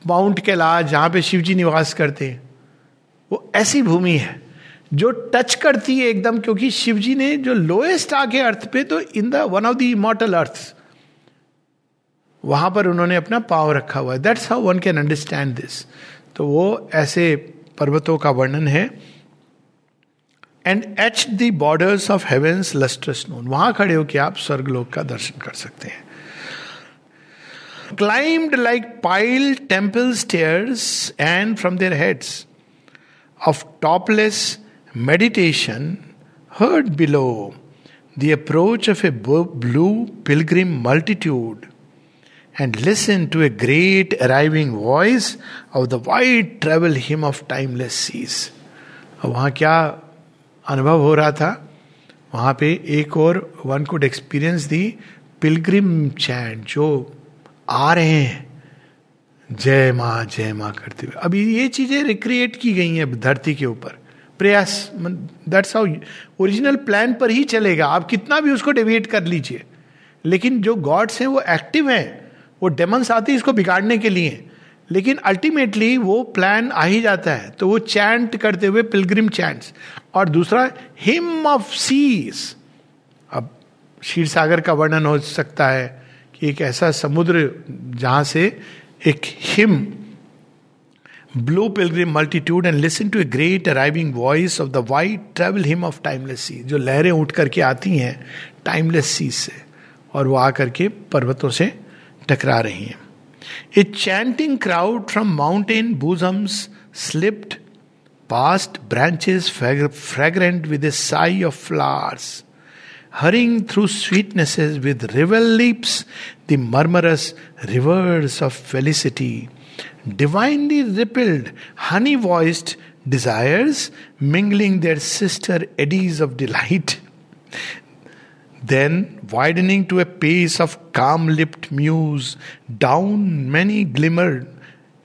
माउंट कैलाश जहाँ पे शिव जी निवास करते हैं, वो ऐसी भूमि है। जो टच करती है एकदम, क्योंकि शिव जी ने जो लोएस्ट आके अर्थ पे तो in the one of the immortal earth वहाँ पर उन्होंने अपना पाव रखा हुआ है। That's how one can understand this तो वो ऐसे पर्वतों का वर्णन है। And etch the borders of heaven's lustrous noon वहाँ खड़े होकर आप स्वर्गलोक का दर्शन कर सकते हैं। Climbed like pile temple stairs and from their heads of topless meditation, heard below the approach of a blue pilgrim multitude, and listened to a great arriving voice of the wide travel hymn of timeless seas. वहाँ क्या अनुभव हो रहा था वहाँ पे एक और one could experience the pilgrim chant जो आ रहे हैं जय माँ जय माँ करते हुए अभी ये चीज़ें रिक्रिएट की गई हैं धरती के ऊपर प्रयास दैट्स हाउ ओरिजिनल प्लान पर ही चलेगा। आप कितना भी उसको डेविएट कर लीजिए। लेकिन जो गॉड्स हैं, वो एक्टिव हैं। वो डेमंस आते हैं इसको बिगाड़ने के लिए। लेकिन अल्टीमेटली वो प्लान आ ही जाता है। तो वो चैंट करते हुए पिलग्रिम चैंट्स और दूसरा हिम ऑफ़ सीज अब क्षीर सागर का वर्णन हो सकता है कि एक ऐसा समुद्र जहाँ से एक hymn blue pilgrim multitude and listen to a great arriving voice of the white travel hymn of timeless sea जो लहरें उठ करके आती हैं टाइमलेस सी से और वो आकर के पर्वतों से टकरा रही हैं। A chanting crowd from mountain bosoms slipped past branches fragrant with a sigh of flowers hurrying through sweetnesses with river leaps, the murmurous rivers of felicity. Divinely rippled, honey voiced desires, mingling their sister eddies of delight. Then, widening to a pace of calm lipped muse, down many glimmered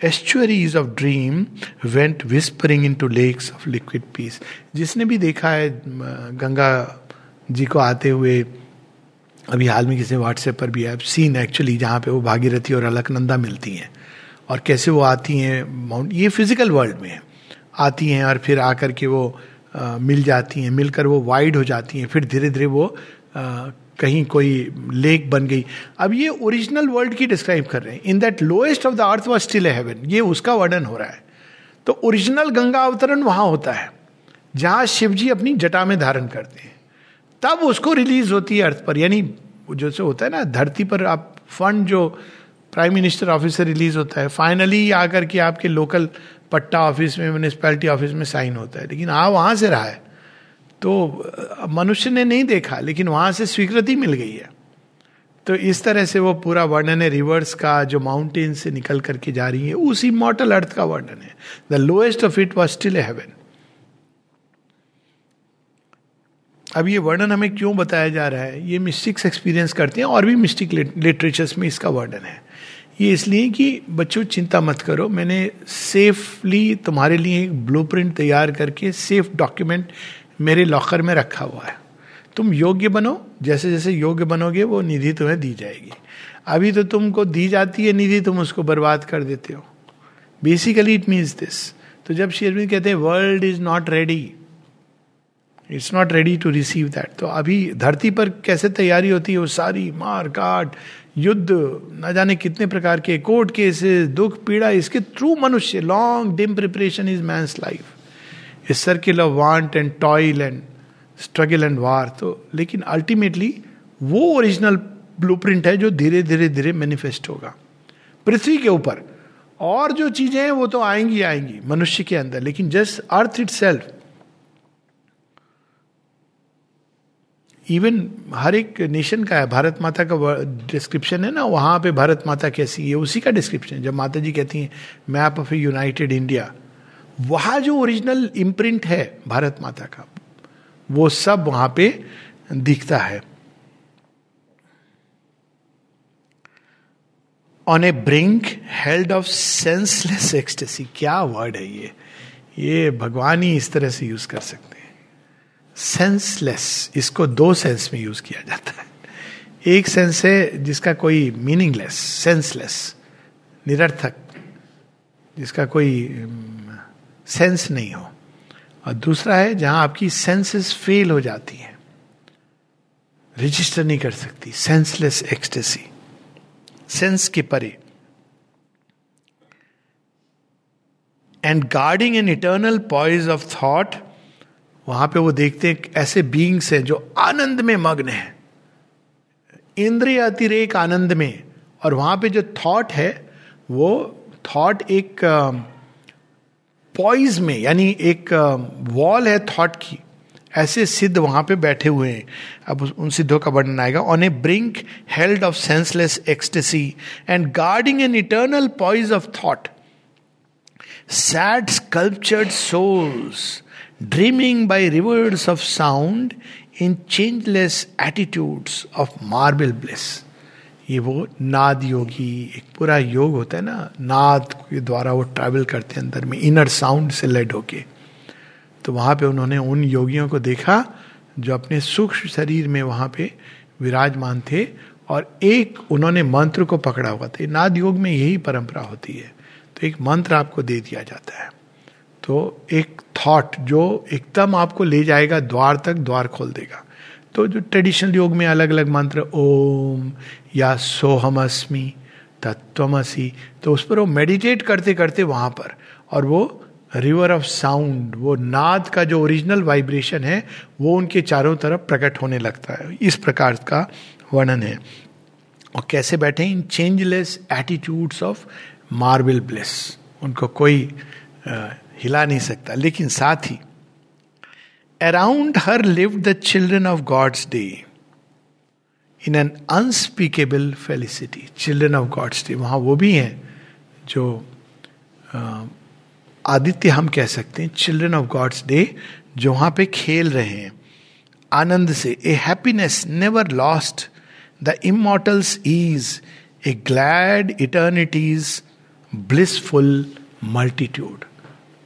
estuaries of dream went whispering into lakes of liquid peace. जिसने भी देखा है गंगा जी को आते हुए अभी हाल में किसी व्हाट्सएप पर भी है सीन एक्चुअली जहाँ पे वो भागीरथी और अलकनंदा मिलती हैं और कैसे वो आती हैं माउंट ये फ़िज़िकल वर्ल्ड में है। आती हैं और फिर आकर के वो आ, मिल जाती हैं। मिलकर वो वाइड हो जाती हैं। फिर धीरे धीरे वो आ, कहीं कोई लेक बन गई। अब ये ओरिजिनल वर्ल्ड की डिस्क्राइब कर रहे हैं। In that lowest of the earth was still heaven ये उसका वर्णन हो रहा है। तो ओरिजिनल गंगा अवतरण वहाँ होता है जहाँ शिव जी अपनी जटा में धारण करते हैं। तब उसको रिलीज़ होती है अर्थ पर। यानी जैसे होता है ना धरती पर आप फंड जो प्राइम मिनिस्टर ऑफ़िस से रिलीज़ होता है। फाइनली आकर के आपके लोकल पट्टा ऑफ़िस में म्यूनिसपैलिटी ऑफ़िस में साइन होता है। लेकिन आ वहाँ से रहा है। तो मनुष्य ने नहीं देखा, लेकिन वहाँ से स्वीकृति मिल गई है। तो इस तरह से वो पूरा वर्णन है रिवर्स का जो माउंटेन से निकल करके जा रही है, उसी मॉटल अर्थ का वर्णन है। The lowest of it was still heaven अब ये वर्णन हमें क्यों बताया जा रहा है? ये मिस्टिक्स एक्सपीरियंस करते हैं और भी मिस्टिक लिटरेचर्स में इसका वर्णन है। ये इसलिए कि बच्चों, चिंता मत करो। मैंने सेफली तुम्हारे लिए एक ब्लूप्रिंट तैयार करके सेफ़ डॉक्यूमेंट मेरे लॉकर में रखा हुआ है। तुम योग्य बनो। जैसे जैसे योग्य बनोगे, वो निधि तुम्हें दी जाएगी। अभी तो तुमको दी जाती है निधि, तुम उसको बर्बाद कर देते हो। बेसिकली इट मीन्स दिस तो जब शेरविंद कहते हैं world is not ready it's not ready to receive that तो अभी धरती पर कैसे तैयारी होती है? वो सारी मार काट युद्ध, न जाने कितने प्रकार के कोर्ट केसेस दुख, पीड़ा, इसके थ्रू मनुष्य long dim preparation is man's life is circle of want and toil and struggle and war तो लेकिन अल्टीमेटली वो ओरिजिनल ब्लूप्रिंट है जो धीरे धीरे धीरे मैनिफेस्ट होगा। पृथ्वी के ऊपर, और जो चीज़ें हैं, वो तो आएँगी आएँगी, मनुष्य के अंदर। लेकिन just earth itself even हर एक नेशन का है, भारत माता का डिस्क्रिप्शन है ना, वहाँ पे भारत माता कैसी है, उसी का डिस्क्रिप्शन है। जब माता जी कहती हैं मैप ऑफ़ यूनाइटेड इंडिया वहाँ जो ओरिजिनल इम्प्रिंट है भारत माता का, वो सब वहाँ पे दिखता है। On a brink held of senseless ecstasy क्या वर्ड है ये? ये भगवान ही इस तरह से यूज़ कर सकते सेंसलेस इसको दो सेंस में यूज़ किया जाता है। एक सेंस है जिसका कोई मीनिंगलेस सेंसलेस निरर्थक, जिसका कोई सेंस नहीं हो। और दूसरा है जहाँ आपकी सेंसेस फेल हो जाती हैं। रजिस्टर नहीं कर सकती सेंसलेस एक्सटेसी सेंस के परे। And guarding an eternal poise of thought वहाँ पे वो देखते हैं ऐसे बींग्स हैं जो आनंद में मग्न है। इंद्रिय अतिरेक आनंद में। और वहाँ पे जो थॉट है, वो थॉट एक पॉइज में, यानी एक वॉल है थॉट की। ऐसे सिद्ध वहाँ पे बैठे हुए हैं। अब उन सिद्धों का वर्णन आएगा। On a brink held of senseless ecstasy and guarding an eternal poise of thought sad sculptured souls dreaming by rivers of sound in changeless attitudes of marble bliss ये वो नाद योगी, एक पूरा योग होता है ना, नाद के द्वारा वो ट्रैवल करते हैं अंदर में इनर साउंड से लेड होके। तो वहाँ पे उन्होंने उन योगियों को देखा जो अपने सूक्ष्म शरीर में वहाँ पे विराजमान थे और एक उन्होंने मंत्र को पकड़ा हुआ था। नाद योग में यही परंपरा होती है। तो एक मंत्र आपको दे दिया जाता है। तो एक थॉट जो एकदम आपको ले जाएगा, द्वार तक द्वार खोल देगा। तो जो ट्रेडिशनल योग में अलग अलग मंत्र, ओम या सोहम अस्मी तत्वमसी तो उस पर वो मेडिटेट करते करते वहाँ पर, और वो रिवर ऑफ़ साउंड वो नाद का जो ओरिजिनल वाइब्रेशन है, वो उनके चारों तरफ़ प्रकट होने लगता है। इस प्रकार का वर्णन है। और कैसे बैठे in changeless attitudes of marble bliss उनको कोई हिला नहीं सकता, लेकिन साथ ही around her live the children of God's day in an unspeakable felicity children of God's day वहाँ वो भी हैं जो आदित्य हम कह सकते हैं चिल्ड्रन ऑफ़ गॉड्स डे जो वहाँ पे खेल रहे हैं, आनंद से a happiness never lost the immortals is a glad eternity's blissful multitude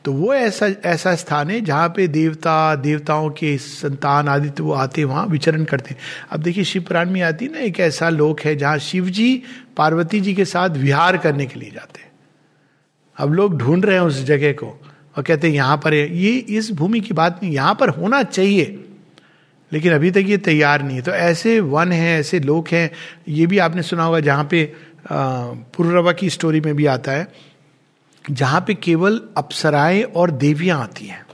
तो वो ऐसा ऐसा स्थान है जहाँ पे देवता, देवताओं के संतान आदित्य वो आते वहाँ विचरण करते हैं। अब देखिए शिव पुराण में आती है ना, एक ऐसा लोक है जहाँ शिव जी पार्वती जी के साथ विहार करने के लिए जाते हैं। अब लोग ढूंढ रहे हैं उस जगह को और कहते हैं, यहाँ पर ये, इस भूमि की बात नहीं, यहाँ पर होना चाहिए, लेकिन अभी तक ये तैयार नहीं है। तो ऐसे वन हैं, ऐसे लोग हैं, ये भी आपने सुना होगा जहाँ पे पुरवा की स्टोरी में भी आता है। जहाँ पे केवल अप्सराएँ और देवियाँ आती हैं,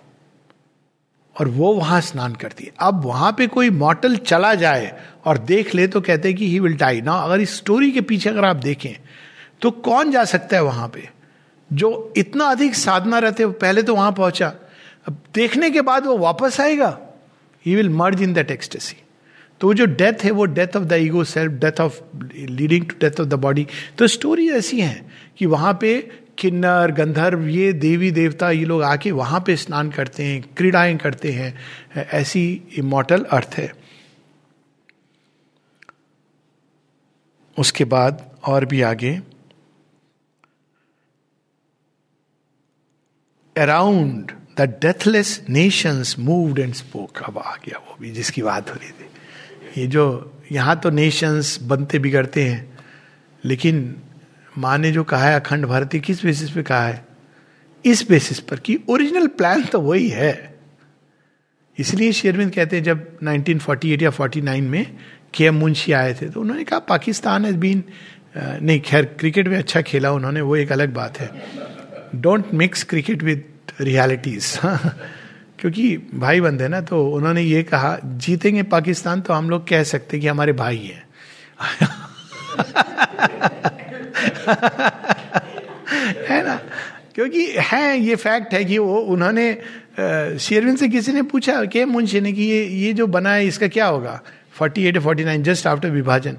और वो वहाँ स्नान करती है। अब वहाँ पे कोई मॉटल चला जाए और देख ले तो कहते हैं कि ही विल डाई ना अगर इस स्टोरी के पीछे अगर आप देखें तो कौन जा सकता है वहाँ पे? जो इतना अधिक साधना रहते पहले तो वहाँ पहुँचा। अब देखने के बाद वो वापस आएगा। He will merge in that ecstasy तो जो डेथ है, वो death of the ego self death of leading to death of the body तो स्टोरी ऐसी है कि वहाँ पे किन्नर, गंधर्व, ये देवी देवता, ये लोग आके वहाँ पे स्नान करते हैं, क्रीड़ाएँ करते हैं। ऐसी इमोटल अर्थ है। उसके बाद और भी आगे। Around the deathless nations moved and spoke अब आ गया वो भी, जिसकी बात हो रही थी। ये जो यहाँ तो नेशंस बनते बिगड़ते हैं, लेकिन माँ ने जो कहा है, अखंड भारती किस बेसिस पे कहा है? इस बेसिस पर कि ओरिजिनल प्लान तो वही है। इसलिए शेरविंद कहते हैं, जब 1948 या 49 में के एम मुंशी आए थे तो उन्होंने कहा, पाकिस्तान हैज़ बीन नहीं, खैर क्रिकेट में अच्छा खेला उन्होंने, वो एक अलग बात है। Don't mix cricket with realities क्योंकि भाई बंदे ना तो उन्होंने ये कहा, जीतेंगे पाकिस्तान तो हम लोग कह सकते कि हमारे भाई हैं। है ना? क्योंकि है, ये फैक्ट है कि वो, उन्होंने शेरविन से किसी ने पूछा, के मुंशी ने कि ये ये जो बना है, इसका क्या होगा? 48 49 जस्ट आफ्टर विभाजन।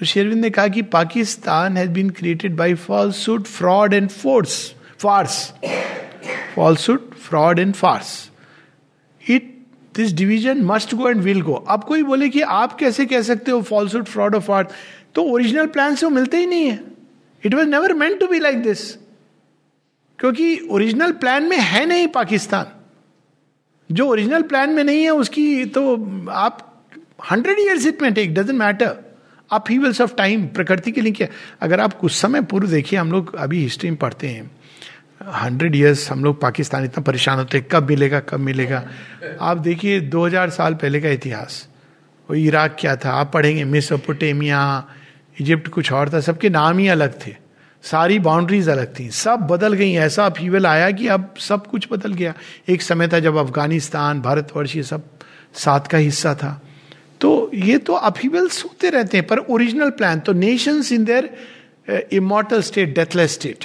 तो शेरविन ने कहा कि Pakistan has been created by falsehood fraud and force farce falsehood fraud and farce it this division must go and will go अब कोई बोले कि आप कैसे कह सकते हो फॉल्सुड फ्रॉड और फार्स तो ओरिजिनल प्लान से वो मिलते ही नहीं है। It was never meant to be like this क्योंकि ओरिजिनल प्लान में है नहीं पाकिस्तान। जो ओरिजिनल प्लान में नहीं है, उसकी तो आप हंड्रेड ईयर्स इट में टेक डजेंट मैटर आप हीवल्स ऑफ़ टाइम प्रकृति के लिए क्या? अगर आप कुछ समय पूर्व देखिए, हम लोग अभी हिस्ट्री में पढ़ते हैं। हंड्रेड ईयर्स हम लोग पाकिस्तान इतना परेशान होते कब मिलेगा कब मिलेगा? आप देखिए 2000 साल पहले का इतिहास। वो इराक क्या था? आप पढ़ेंगे, मिसोपोटेमिया इजिप्ट कुछ और था, सबके नाम ही अलग थे, सारी बाउंड्रीज अलग थी, सब बदल गई, ऐसा अपीवल आया कि अब सब कुछ बदल गया। एक समय था जब अफ़गानिस्तान, भारतवर्ष, ये सब साथ का हिस्सा था। तो ये तो अपीवल्स होते रहते हैं, पर ओरिजिनल प्लान तो nations in their immortal state deathless state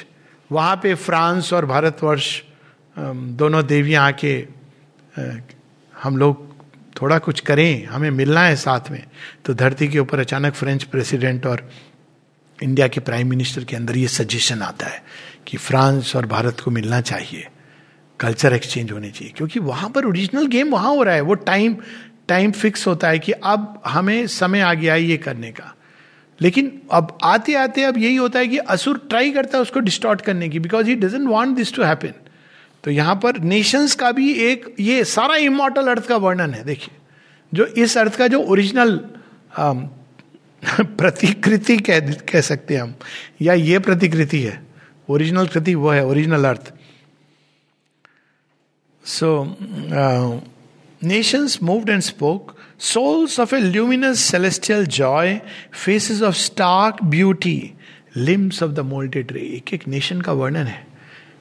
वहाँ पे फ्रांस और भारतवर्ष दोनों देवियाँ आके हम लोग थोड़ा कुछ करें, हमें मिलना है साथ में। तो धरती के ऊपर अचानक फ्रेंच प्रेसिडेंट और इंडिया के प्राइम मिनिस्टर के अंदर ये सजेशन आता है कि फ्रांस और भारत को मिलना चाहिए। कल्चर एक्सचेंज होनी चाहिए। क्योंकि वहाँ पर ओरिजिनल गेम वहाँ हो रहा है। वो टाइम टाइम फिक्स होता है कि अब हमें समय आ गया है ये करने का। लेकिन अब आते आते अब यही होता है कि असुर ट्राई करता है उसको डिस्टॉर्ट करने की। Because he doesn't want this to happen तो यहाँ पर नेशंस का भी एक ये सारा इमोटल अर्थ का वर्णन है देखिए। जो इस अर्थ का जो ओरिजिनल um, प्रतिकृति कह कह सकते हैं हम या ये प्रतिकृति है ओरिजिनल कृति वो है original earth so nations moved and spoke souls of a luminous celestial joy faces of stark beauty limbs of the molded ray. एक एक नेशन का वर्णन है।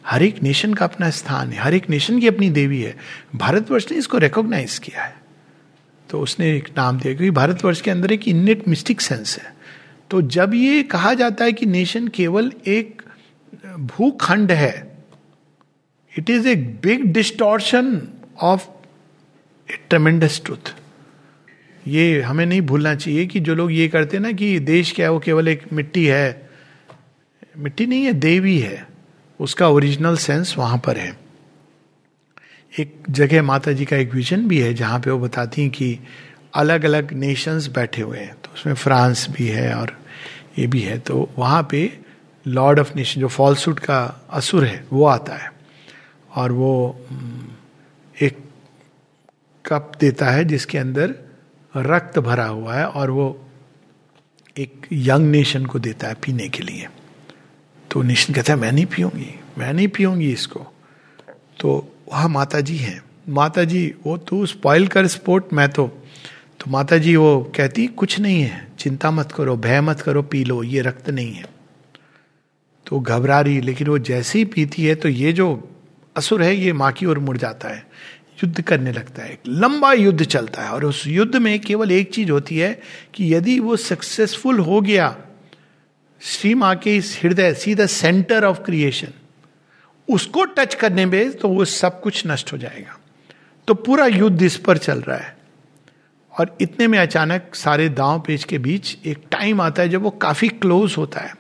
हर एक नेशन का अपना स्थान है, हर एक नेशन की अपनी देवी है। भारतवर्ष ने इसको रिकॉग्नाइज किया है। तो उसने एक नाम दिया, क्योंकि भारतवर्ष के अंदर एक इन्नेट मिस्टिक सेंस है। तो जब ये कहा जाता है कि नेशन केवल एक, भूखंड है it is a big distortion of a tremendous truth ये हमें नहीं भूलना चाहिए कि जो लोग ये करते ना कि देश क्या है, वो केवल एक मिट्टी है। मिट्टी नहीं है, देवी है। उसका ओरिजिनल सेंस वहाँ पर है। एक जगह माता जी का एक विजन भी है, जहाँ पे वो बताती हैं कि अलग अलग नेशंस बैठे हुए हैं। तो उसमें फ्रांस भी है और ये भी है। तो वहाँ पे लॉर्ड ऑफ़ नेशन जो फॉल्सूट का असुर है, वो आता है। और वो एक कप देता है, जिसके अंदर रक्त भरा हुआ है और वो एक यंग नेशन को देता है पीने के लिए। तो नेशन कहता है, मैं नहीं पीऊँगी, मैं नहीं पीऊँगी इसको। तो वह माता जी हैं। माता जी वो तू स्पॉइल कर स्पोर्ट मैं तो तो माता जी वो कहती, कुछ नहीं है, चिंता मत करो, भय मत करो, पी लो, ये रक्त नहीं है। तो घबरा रही, लेकिन वो जैसे ही पीती है तो ये जो असुर है, ये माँ की ओर मुड़ जाता है, युद्ध करने लगता है लंबा युद्ध चलता है, और उस युद्ध में केवल एक चीज़ होती है कि यदि वो सक्सेसफुल हो गया श्री माँ के इस हृदय सी द सेंटर ऑफ़ क्रिएशन उसको टच करने में तो वो सब कुछ नष्ट हो जाएगा। तो पूरा युद्ध इस पर चल रहा है। और इतने में अचानक सारे दांव पेज के बीच एक टाइम आता है जब वो काफ़ी क्लोज होता है।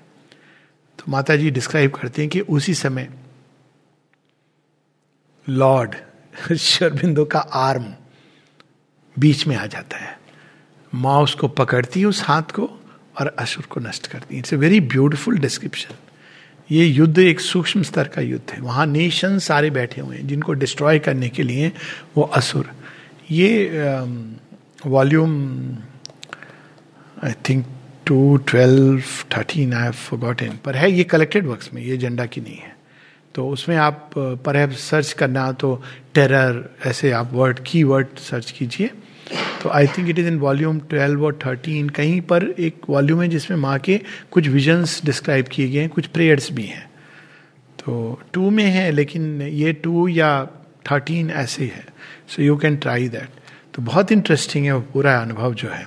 तो माता जी डिस्क्राइब करते हैं कि उसी समय लॉर्ड शरबिंदो का आर्म बीच में आ जाता है। माँ उसको पकड़ती है उस हाथ को और असुर को नष्ट कर है it's a very beautiful description ये युद्ध एक सूक्ष्म स्तर का युद्ध है। वहाँ नेशन सारे बैठे हुए हैं, जिनको डिस्ट्रॉय करने के लिए वो असुर। ये volume I think two twelve thirteen I have पर है ये कलेक्टेड वर्क्स में, ये एजेंडा की नहीं है। तो उसमें आप पर सर्च करना तो टेरर ऐसे आप वर्ड की वर्ड सर्च कीजिए। तो I think it is in volume twelve और थर्टीन कहीं पर एक वॉल्यूम है जिसमें माँ के कुछ विजन्स डिस्क्राइब किए गए हैं कुछ प्रेयर्स भी हैं। तो टू में है लेकिन ये टू या थर्टीन ऐसे है। So you can try that तो बहुत इंटरेस्टिंग है वो पूरा अनुभव जो है।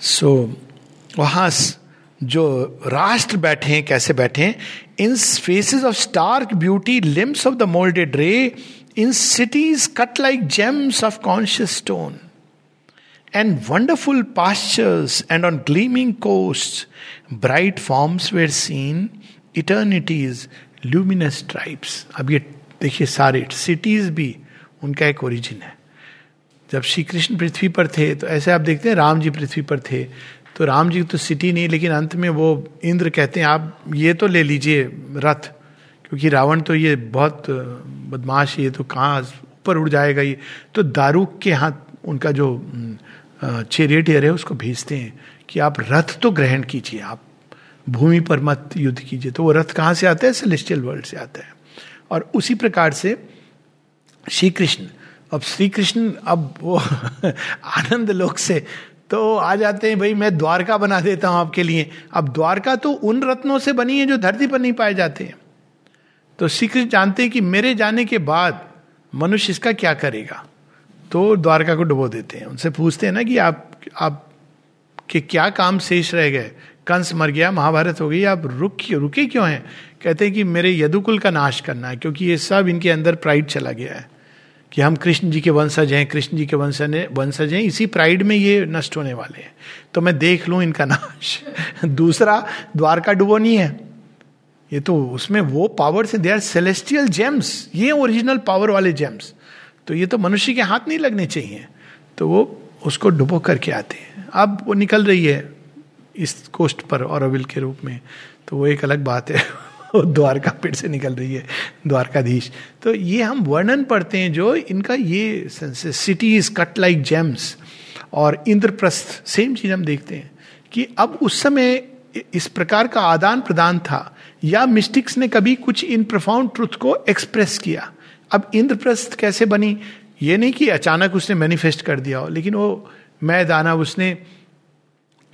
सो so, वहाँ जो राष्ट्र बैठे हैं कैसे बैठे हैं? In faces of stark beauty limbs of the moulded ray in cities cut like gems of conscious stone and wonderful pastures and on gleaming coast bright forms were seen eternities luminous tribes अब ये देखिए सारे सिटीज़ भी, उनका एक ओरिजिन है। जब श्री कृष्ण पृथ्वी पर थे तो ऐसे आप देखते हैं राम जी पृथ्वी पर थे। तो राम जी तो सिटी नहीं, लेकिन अंत में वो इंद्र कहते हैं, आप ये तो ले लीजिए रथ। क्योंकि रावण तो ये बहुत बदमाश ये तो कहाँ ऊपर उड़ जाएगा ये। तो दारूक के हाथ उनका जो चेरियटियर है, उसको भेजते हैं कि आप रथ तो ग्रहण कीजिए, आप भूमि पर मत युद्ध कीजिए। तो वो रथ कहाँ से आता है? सेलेस्टियल वर्ल्ड से आता है। और उसी प्रकार से श्री कृष्ण अब श्री कृष्ण अब वो आनंद लोक से तो आ जाते हैं, भाई, मैं द्वारका बना देता हूँ आपके लिए। अब द्वारका तो उन रत्नों से बनी है जो धरती पर नहीं पाए जाते हैं। तो श्री कृष्ण जानते हैं कि मेरे जाने के बाद मनुष्य इसका क्या करेगा? तो द्वारका को डुबो देते हैं। उनसे पूछते हैं ना कि आप आप के क्या काम शेष रह गए? कंस मर गया, महाभारत हो गई, आप रुक रुके क्यों हैं? कहते हैं कि मेरे यदुकुल का नाश करना है, क्योंकि ये सब इनके अंदर प्राइड चला गया है कि हम कृष्ण जी के वंशज हैं, कृष्ण जी के वंशज वंशज हैं, इसी प्राइड में ये नष्ट होने वाले हैं। तो मैं देख लूँ इनका नाश। दूसरा, द्वारका डुबो नहीं है। ये तो उसमें वो पावर से दे आर सेलेस्टियल जेम्स ये ओरिजिनल पावर वाले जेम्स तो ये तो मनुष्य के हाथ नहीं लगने चाहिए। तो वो उसको डुबो करके आते हैं। अब वो निकल रही है इस कोस्ट पर और अविल के रूप में। तो वो एक अलग बात है। द्वारका पेट से निकल रही है, द्वारकाधीश। तो ये हम वर्णन पढ़ते हैं जो इनका ये city is cut like gems और इंद्रप्रस्थ सेम चीज़ हम देखते हैं कि अब उस समय इस प्रकार का आदान प्रदान था, या मिस्टिक्स ने कभी कुछ इन प्रोफाउंड ट्रुथ को एक्सप्रेस किया? अब इंद्रप्रस्थ कैसे बनी? ये नहीं कि अचानक उसने मैनिफेस्ट कर दिया हो, लेकिन वो मैं दाना उसने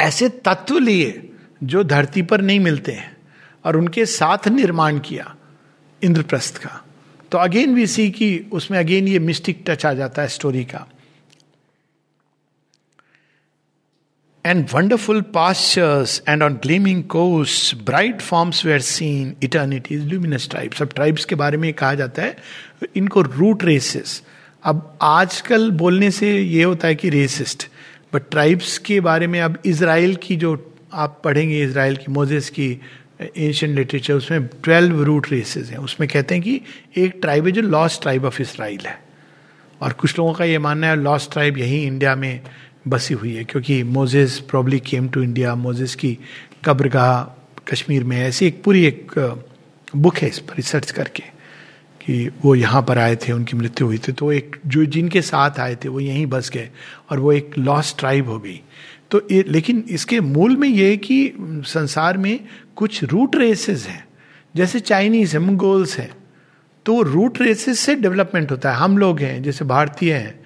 ऐसे तत्व लिए जो धरती पर नहीं मिलते हैं, और उनके साथ निर्माण किया इंद्रप्रस्थ का। तो अगेन वी सी कि उसमें अगेन ये मिस्टिक टच आ जाता है स्टोरी का। And wonderful pastures and on gleaming coast bright forms where seen eternity luminous tribes अब ट्राइब्स के बारे में कहा जाता है, इनको रूट रेसेस अब आजकल बोलने से ये होता है कि रेसिस्ट बट ट्राइब्स के बारे में अब इसराइल की जो आप पढ़ेंगे इसराइल की मोजेस की एशियन लिटरेचर उसमें ट्वेल्व रूट रेसेस हैं। उसमें कहते हैं कि एक ट्राइब है जो लॉस्ट ट्राइब ऑफ़ इसराइल है। और कुछ लोगों का ये मानना है लॉस्ट ट्राइब यही इंडिया में बसी हुई है, क्योंकि Moses probably came to India Moses की कब्रगाह कश्मीर में ऐसी एक पूरी एक बुक है इस पर रिसर्च करके कि वो यहाँ पर आए थे, उनकी मृत्यु हुई थी। तो एक, जो जिनके साथ आए थे, वो यहीं बस गए और वो एक लॉस्ट ट्राइब हो गई। तो ये, लेकिन इसके मूल में ये है कि संसार में कुछ रूट रेसेस हैं। जैसे चाइनीज़ है मंगोल्स हैं। तो रूट रेसेस से डेवलपमेंट होता है। हम लोग हैं, जैसे भारतीय हैं।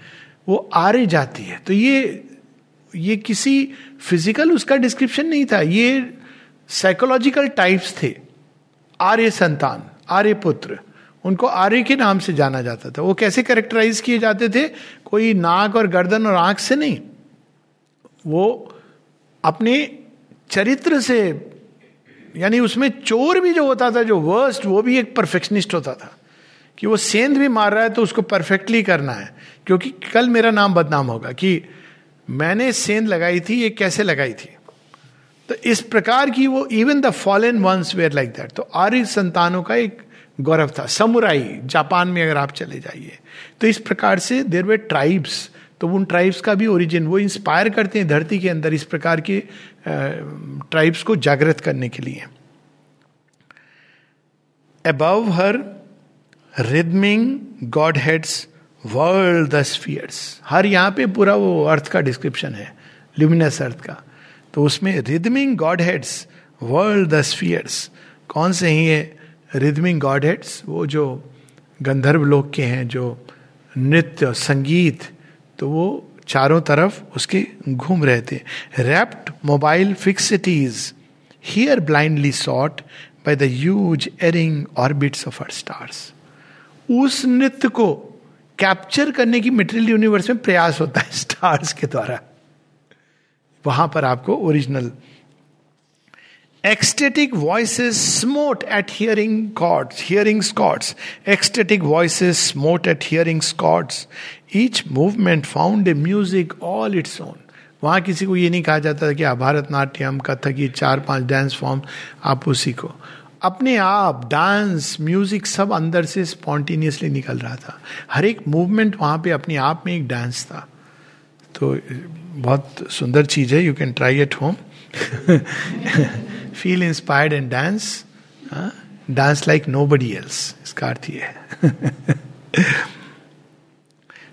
वो आर्य जाती है। तो ये ये किसी फ़िज़िकल उसका डिस्क्रिप्शन नहीं था। ये साइकोलॉजिकल टाइप्स थे। आर्य संतान, आर्य पुत्र, उनको आर्य के नाम से जाना जाता था। वो कैसे करेक्टराइज किए जाते थे? कोई नाक और गर्दन और आँख से नहीं। वो अपने चरित्र से, यानी उसमें चोर भी जो होता था, जो वर्स्ट वो भी एक परफेक्शनिस्ट होता था। कि वो सेंध भी मार रहा है तो उसको परफेक्टली करना है। क्योंकि कल मेरा नाम बदनाम होगा कि मैंने सेंध लगाई थी, ये कैसे लगाई थी? तो इस प्रकार की वो even the fallen ones were like that तो आर्य संतानों का एक गौरव था। समुराई, जापान में अगर आप चले जाइए तो इस प्रकार से देर वे ट्राइब्स तो उन ट्राइब्स का भी ओरिजिन वो इंस्पायर करते हैं धरती के अंदर इस प्रकार के ट्राइब्स को जागृत करने के लिए। Above her rhythming godheads whirled the spheres हर यहाँ पे पूरा वो अर्थ का डिस्क्रिप्शन है ल्यूमिनस अर्थ का। तो उसमें rhythming godheads whirled the spheres कौन से ही है रिदमिंग गॉड हेड्स वो जो गंधर्व लोक के हैं, जो नृत्य, संगीत तो वो चारों तरफ़ उसके घूम रहे थे। Wrapped mobile fixities here blindly sought by the huge erring orbits of our stars उस नृत्य को कैप्चर करने की मेटेरियल यूनिवर्स में प्रयास होता है स्टार्स के द्वारा। वहाँ पर आपको original ecstatic voices smote at hearing gods hearing gods ecstatic voices smote at hearing gods each movement found a music all its own वहाँ किसी को ये नहीं कहा जाता था कि भारतनाट्यम, कथक, ये चार पाँच डांस फॉर्म आप उसी को। अपने आप डांस, म्यूज़िक सब अंदर से स्पॉन्टेनियसली निकल रहा था। हर एक मूवमेंट वहाँ पे अपने आप में एक डांस था। तो बहुत सुंदर चीज़ है you can try at home feel inspired and dance dance like nobody else इसका अर्थ ये है।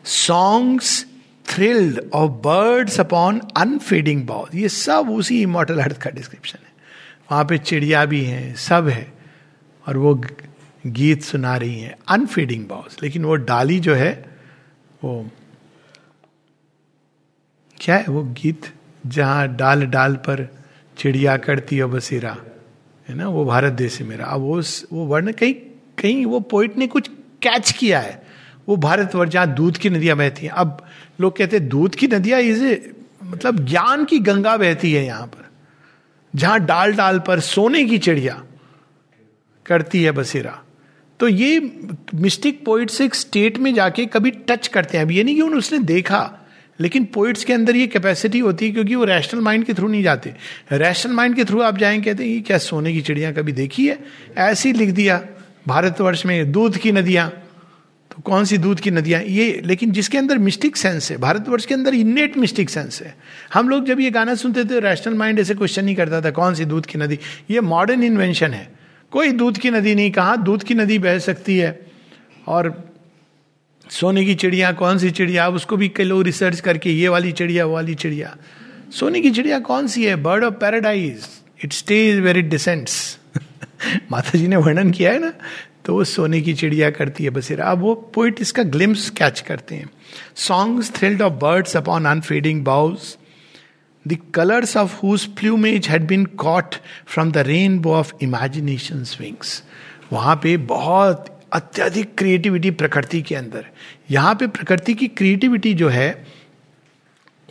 Songs thrilled of birds upon unfading ball ये सब उसी इमोटल अर्थ का डिस्क्रिप्शन है। वहाँ पे चिड़िया भी हैं, सब है, और वो गीत सुना रही हैं अनफीडिंग बॉल्स लेकिन वो डाली जो है, वो क्या है वो गीत? जहाँ डाल डाल पर चिड़िया करती है बसेरा, है ना? वो भारत देश है मेरा। अब वो वो वर्ण कहीं कहीं वो पोइट ने कुछ कैच किया है। वो भारतवर्ष, जहाँ दूध की नदियाँ बहती हैं। अब लोग कहते हैं, दूध की नदियाँ इज़ मतलब ज्ञान की गंगा बहती है यहाँ पर। जहाँ डाल डाल पर सोने की चिड़िया करती है बसेरा। तो ये मिस्टिक पोइट्स एक स्टेट में जाके कभी टच करते हैं। अब ये नहीं कि उसने देखा, लेकिन पोइट्स के अंदर ये कैपेसिटी होती है क्योंकि वो रैशनल माइंड के थ्रू नहीं जाते। रैशनल माइंड के थ्रू आप जाएँगे कहते हैं, ये क्या सोने की चिड़िया कभी देखी है? ऐसे ही लिख दिया, भारतवर्ष में दूध की नदियाँ। तो कौन सी दूध की नदियाँ ये, लेकिन जिसके अंदर मिस्टिक सेंस है, भारतवर्ष के अंदर इन्नेट मिस्टिक सेंस है। हम लोग जब ये गाना सुनते थे रैशनल माइंड ऐसे क्वेश्चन नहीं करता था कौन सी दूध की नदी? ये मॉडर्न इन्वेंशन है। कोई दूध की नदी नहीं, कहा दूध की नदी बह सकती है? और सोने की चिड़िया कौन सी चिड़िया उसको भी कई लोग रिसर्च करके, ये वाली चिड़िया, वो वाली चिड़िया। सोने की चिड़िया कौन सी है? Bird of paradise it stays where it descends माता जी ने वर्णन किया है ना? तो वो सोने की चिड़िया करती है बसेरा। अब वो पोइट इसका ग्लिम्स कैच करते हैं। Songs thrilled of birds upon unfading boughs the colours of whose plumage had been caught from the rainbow of imagination swings वहाँ पे बहुत अत्यधिक क्रिएटिविटी प्रकृति के अंदर। यहाँ पे प्रकृति की क्रिएटिविटी जो है,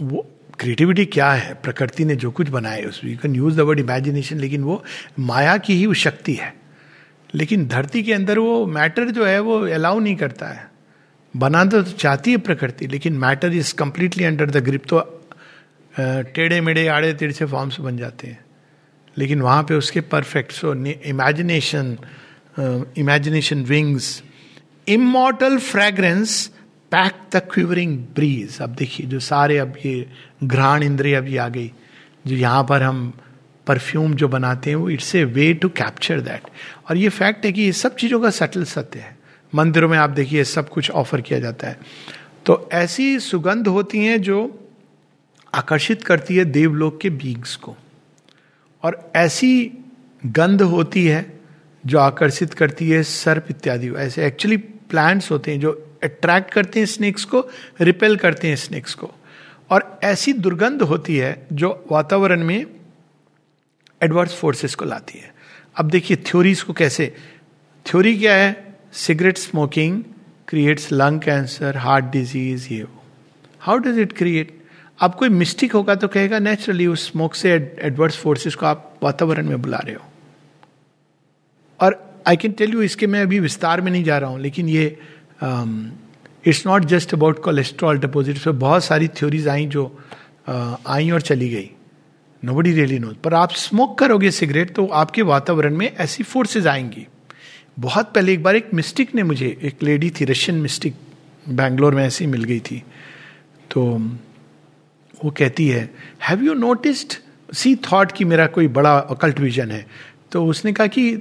वो क्रिएटिविटी क्या है? प्रकृति ने जो कुछ बनाया उसमें you can use the word imagination लेकिन वो माया की ही वो शक्ति है। लेकिन धरती के अंदर वो मैटर जो है, वो अलाउ नहीं करता है। बनाना तो चाहती है प्रकृति, लेकिन matter is completely under the grip तो टेढ़े मेढ़े, आड़े तिरछे फॉर्म्स बन जाते हैं। लेकिन वहाँ पे उसके perfect so imagination imagination wings immortal fragrance pack the quivering breeze अब देखिए, जो सारे अब ये घ्राण इंद्रिय अभी आ गई, जो यहाँ पर हम परफ्यूम जो बनाते हैं, वो it's a way to capture that और ये फैक्ट है कि ये सब चीज़ों का सटल सत्य है। मंदिरों में आप देखिए सब कुछ ऑफ़र किया जाता है। तो ऐसी सुगंध होती हैं जो आकर्षित करती है देवलोक के बीग्स को। और ऐसी गंध होती है जो आकर्षित करती है सर्प इत्यादि ऐसे एक्चुअली प्लांट्स होते हैं जो अट्रैक्ट करते हैं स्नेक्स को रिपेल करते हैं स्नेक्स को। और ऐसी दुर्गंध होती है जो वातावरण में एडवर्स फोर्सेस को लाती है। अब देखिए थ्योरीज को कैसे? थ्योरी क्या है? Cigarette smoking creates lung cancer heart disease ये वो। हाउ डज इट क्रिएट अब कोई मिस्टेक होगा तो कहेगा नेचुरली उस स्मोक से एडवर्स फोर्सेस को आप वातावरण में बुला रहे हो। और आई कैन टेल यू इसके मैं अभी विस्तार में नहीं जा रहा हूँ लेकिन ये it's not just about cholesterol deposit बहुत सारी थ्योरीज आई जो uh, आई और चली गई। नो बडी रियली नो पर आप स्मोक करोगे सिगरेट तो आपके वातावरण में ऐसी फोर्सेज आएँगी। बहुत पहले एक बार एक मिस्टिक ने मुझे, एक लेडी थी रशियन मिस्टिक बैंगलोर में ऐसी मिल गई थी। तो वो कहती है have you noticed see thought कि मेरा कोई बड़ा अकल्ट विजन है। तो उसने कहा कि,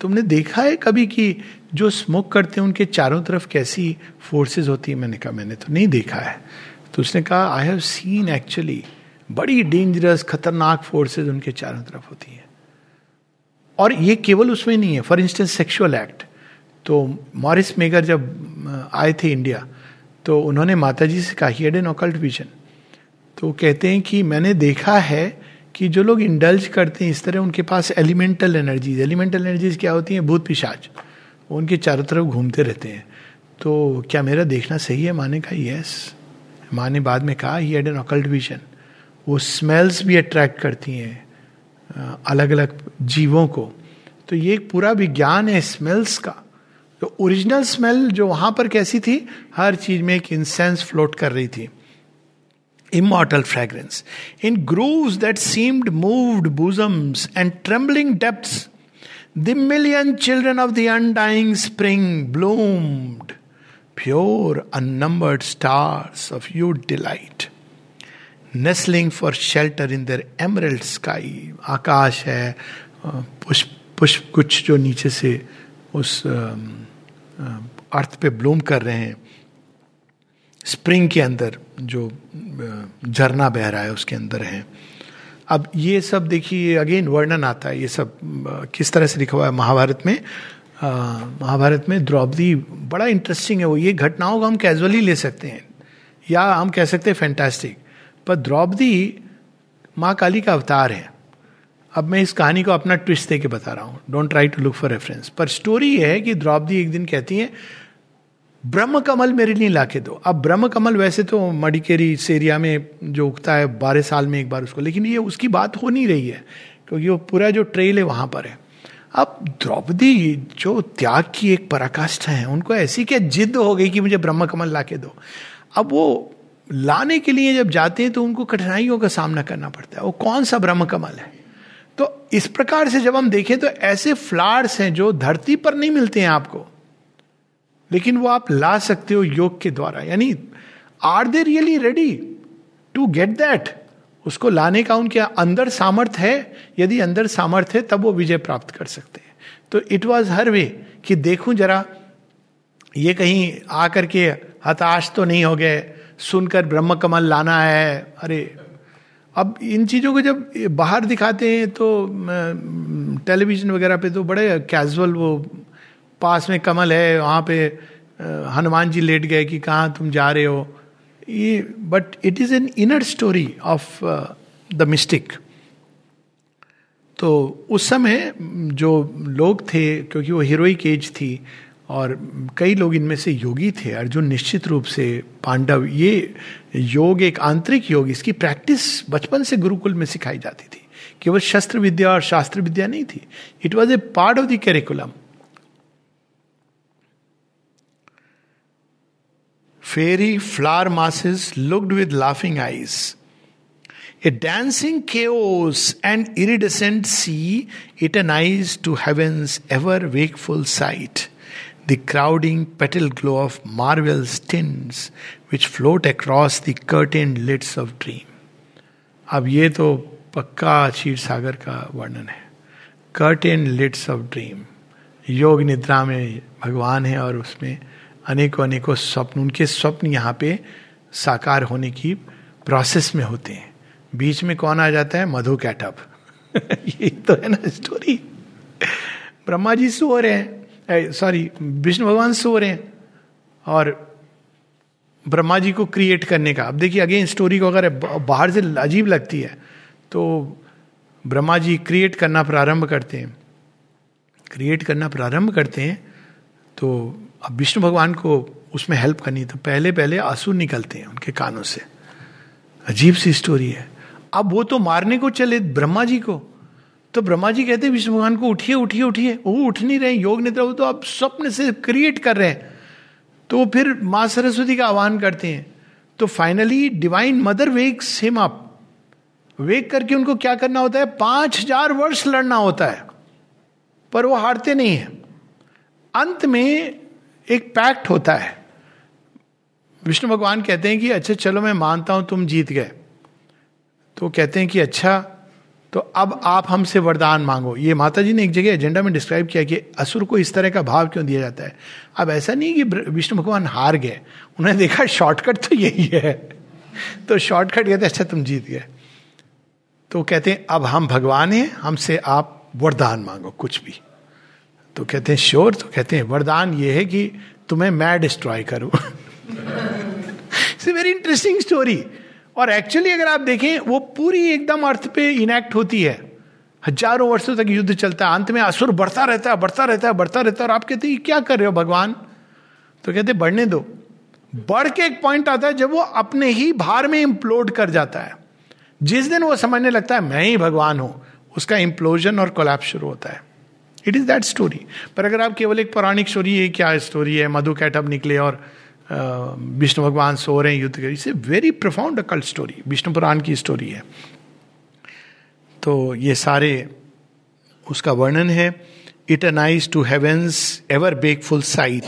तुमने देखा है कभी कि जो स्मोक करते हैं, उनके चारों तरफ़ कैसी फोर्सेस होती है? मैंने कहा, मैंने तो नहीं देखा है। तो उसने कहा आई हैव सीन एक्चुअली बड़ी डेंजरस खतरनाक फोर्सेस उनके चारों तरफ़ होती है। और ये केवल उसमें नहीं है। फॉर इंस्टेंस सेक्सुअल एक्ट तो मॉरिस मेगर जब आए थे इंडिया तो उन्होंने माता जी से कहा ही एन ऑकल्ट विजन तो कहते हैं कि मैंने देखा है कि जो लोग इंडल्ज करते हैं, इस तरह उनके पास एलिमेंटल एनर्जीज एलिमेंटल एनर्जीज क्या होती हैं? भूत पिशाच। वो उनके चारों तरफ़ घूमते रहते हैं। तो क्या मेरा देखना सही है? माने कहा यस माँ ने बाद में कहा he had an occult vision वो स्मेल्स भी अट्रैक्ट करती हैं अलग अलग जीवों को। तो ये एक पूरा विज्ञान है स्मेल्स का। तो ओरिजिनल स्मेल जो वहाँ पर कैसी थी? हर चीज़ में एक इंसेंस फ्लोट कर रही थी। Immortal fragrance in groove that seemed moved bosoms and trembling depth the million children of the undying spring bloomed pure unbirthed stars of you delight Nestling for shelter in their emerald sky, आकाश है पुष्प पुष्प कुछ जो नीचे से उस अर्थ पे ब्लूम कर रहे हैं। स्प्रिंग के अंदर जो झरना बह रहा है उसके अंदर है। अब ये सब देखिए अगेन वर्णन आता है। ये सब किस तरह से लिखा हुआ है? महाभारत में महाभारत में द्रौपदी बड़ा इंटरेस्टिंग है। वो ये घटनाओं को हम कैजुअली ले सकते हैं। या हम कह सकते हैं फैंटास्टिक पर द्रौपदी माँ काली का अवतार है। अब मैं इस कहानी को अपना ट्विस्ट दे के बता रहा हूँ। Don't try to look for reference पर स्टोरी यह है कि द्रौपदी एक दिन कहती है ब्रह्म कमल मेरे लिए ला के दो। अब ब्रह्म कमल वैसे तो मडिकेरी इस एरिया में जो उगता है, बारह साल में एक बार उसको, लेकिन ये उसकी बात हो नहीं रही है, क्योंकि वो पूरा जो ट्रेल है वहाँ पर है। अब द्रौपदी जो त्याग की एक पराकाष्ठा है, उनको ऐसी क्या जिद हो गई कि मुझे ब्रह्म कमल ला के दो? अब वो लाने के लिए जब जाते हैं तो उनको कठिनाइयों का सामना करना पड़ता है। वो कौन सा ब्रह्म कमल है? तो इस प्रकार से जब हम देखें तो ऐसे फ्लावर्स हैं जो धरती पर नहीं मिलते हैं आपको। लेकिन वो आप ला सकते हो योग के द्वारा। यानी are they really ready to get that उसको लाने का उनके अंदर सामर्थ है। यदि अंदर सामर्थ है, तब वो विजय प्राप्त कर सकते हैं। तो इट वॉज़ हर वे कि देखूँ जरा, ये कहीं आकर के हताश तो नहीं हो गए सुनकर ब्रह्म कमल लाना है। अरे, अब इन चीज़ों को जब बाहर दिखाते हैं तो टेलीविज़न वगैरह पे तो बड़े कैजुअल वो पास में कमल है, वहाँ पे हनुमान जी लेट गए कि कहाँ तुम जा रहे हो। ये but it is an inner story of the mystic तो उस समय जो लोग थे, क्योंकि वो हीरोइक एज थी और कई लोग इनमें से योगी थे, अर्जुन निश्चित रूप से पांडव, ये योग, एक आंतरिक योग, इसकी प्रैक्टिस बचपन से गुरुकुल में सिखाई जाती थी। केवल शस्त्र विद्या और शास्त्र विद्या नहीं थी it was a part of the curriculum fairy flower masses looked with laughing eyes A dancing chaos and iridescent sea eternized to heaven's ever wakeful sight. The crowding petal glow of marvel's tints which float across the curtained lids of dream. अब ये तो पक्का क्षीर सागर का वर्णन है। कर्टेन लिट्स ऑफ़ ड्रीम योग निद्रा में भगवान है और उसमें अनेकों अनेकों स्वप्न, उनके स्वप्न यहाँ पे साकार होने की प्रोसेस में होते हैं। बीच में कौन आ जाता है? मधु कैटअप। ये तो है ना स्टोरी ब्रह्मा जी सो रहे हैं। सॉरी विष्णु भगवान सो रहे हैं और ब्रह्मा जी को क्रिएट करने का। अब देखिए अगेन स्टोरी को अगर बाहर से अजीब लगती है तो ब्रह्मा जी क्रिएट करना प्रारंभ करते हैं। क्रिएट करना प्रारंभ करते हैं तो अब विष्णु भगवान को उसमें हेल्प करनी तो पहले पहले आँसू निकलते हैं उनके कानों से। अजीब सी स्टोरी है। अब वो तो मारने को चले ब्रह्मा जी को। तो ब्रह्मा जी कहते विष्णु भगवान को उठिए उठिए उठिए। वो उठ नहीं रहे, योग निद्रा वो तो आप स्वप्न से क्रिएट कर रहे हैं। तो फिर माँ सरस्वती का आह्वान करते हैं। तो finally divine mother wakes them up wake करके उनको क्या करना होता है? पाँच हज़ार वर्ष लड़ना होता है। पर वो हारते नहीं है। अंत में एक पैक्ट होता है। विष्णु भगवान कहते हैं कि अच्छा चलो मैं मानता हूँ, तुम जीत गए। तो कहते हैं कि अच्छा तो अब आप हमसे वरदान मांगो। ये माता जी ने एक जगह एजेंडा में डिस्क्राइब किया कि असुर को इस तरह का भाव क्यों दिया जाता है? अब ऐसा नहीं कि विष्णु भगवान हार गए। उन्होंने देखा शॉर्टकट तो यही है। तो शॉर्टकट कहते अच्छा तुम जीत गए। तो कहते हैं, अब हम भगवान हैं, हमसे आप वरदान मांगो, कुछ भी। तो कहते हैं, श्योर? तो कहते हैं, वरदान ये है कि तुम्हें मैं डिस्ट्रॉय करूँ। इट्स वेरी इंटरेस्टिंग स्टोरी और एक्चुअली अगर आप देखें, वो पूरी एकदम अर्थ पे इनेक्ट होती है। हज़ारों वर्षों तक युद्ध चलता है, अंत में असुर बढ़ता रहता है, बढ़ता रहता है, बढ़ता रहता है, और आप कहते हैं क्या कर रहे हो भगवान? तो कहते बढ़ने दो। बढ़ के एक पॉइंट आता है, जब वो अपने ही भार में इम्प्लोड कर जाता है। जिस दिन वो समझने लगता है, मैं ही भगवान हूँ, उसका इम्प्लोजन और कोलैप शुरू होता है। इट इज़ दैट स्टोरी पर अगर आप केवल एक पौराणिक स्टोरी है क्या स्टोरी है मधु कैटअप निकले और विष्णु भगवान सो रहे हैं, युद्ध कर, इसे very profound occult story Vishnu Purana की स्टोरी है। तो ये सारे, उसका वर्णन है eternise to heavens ever wakeful sight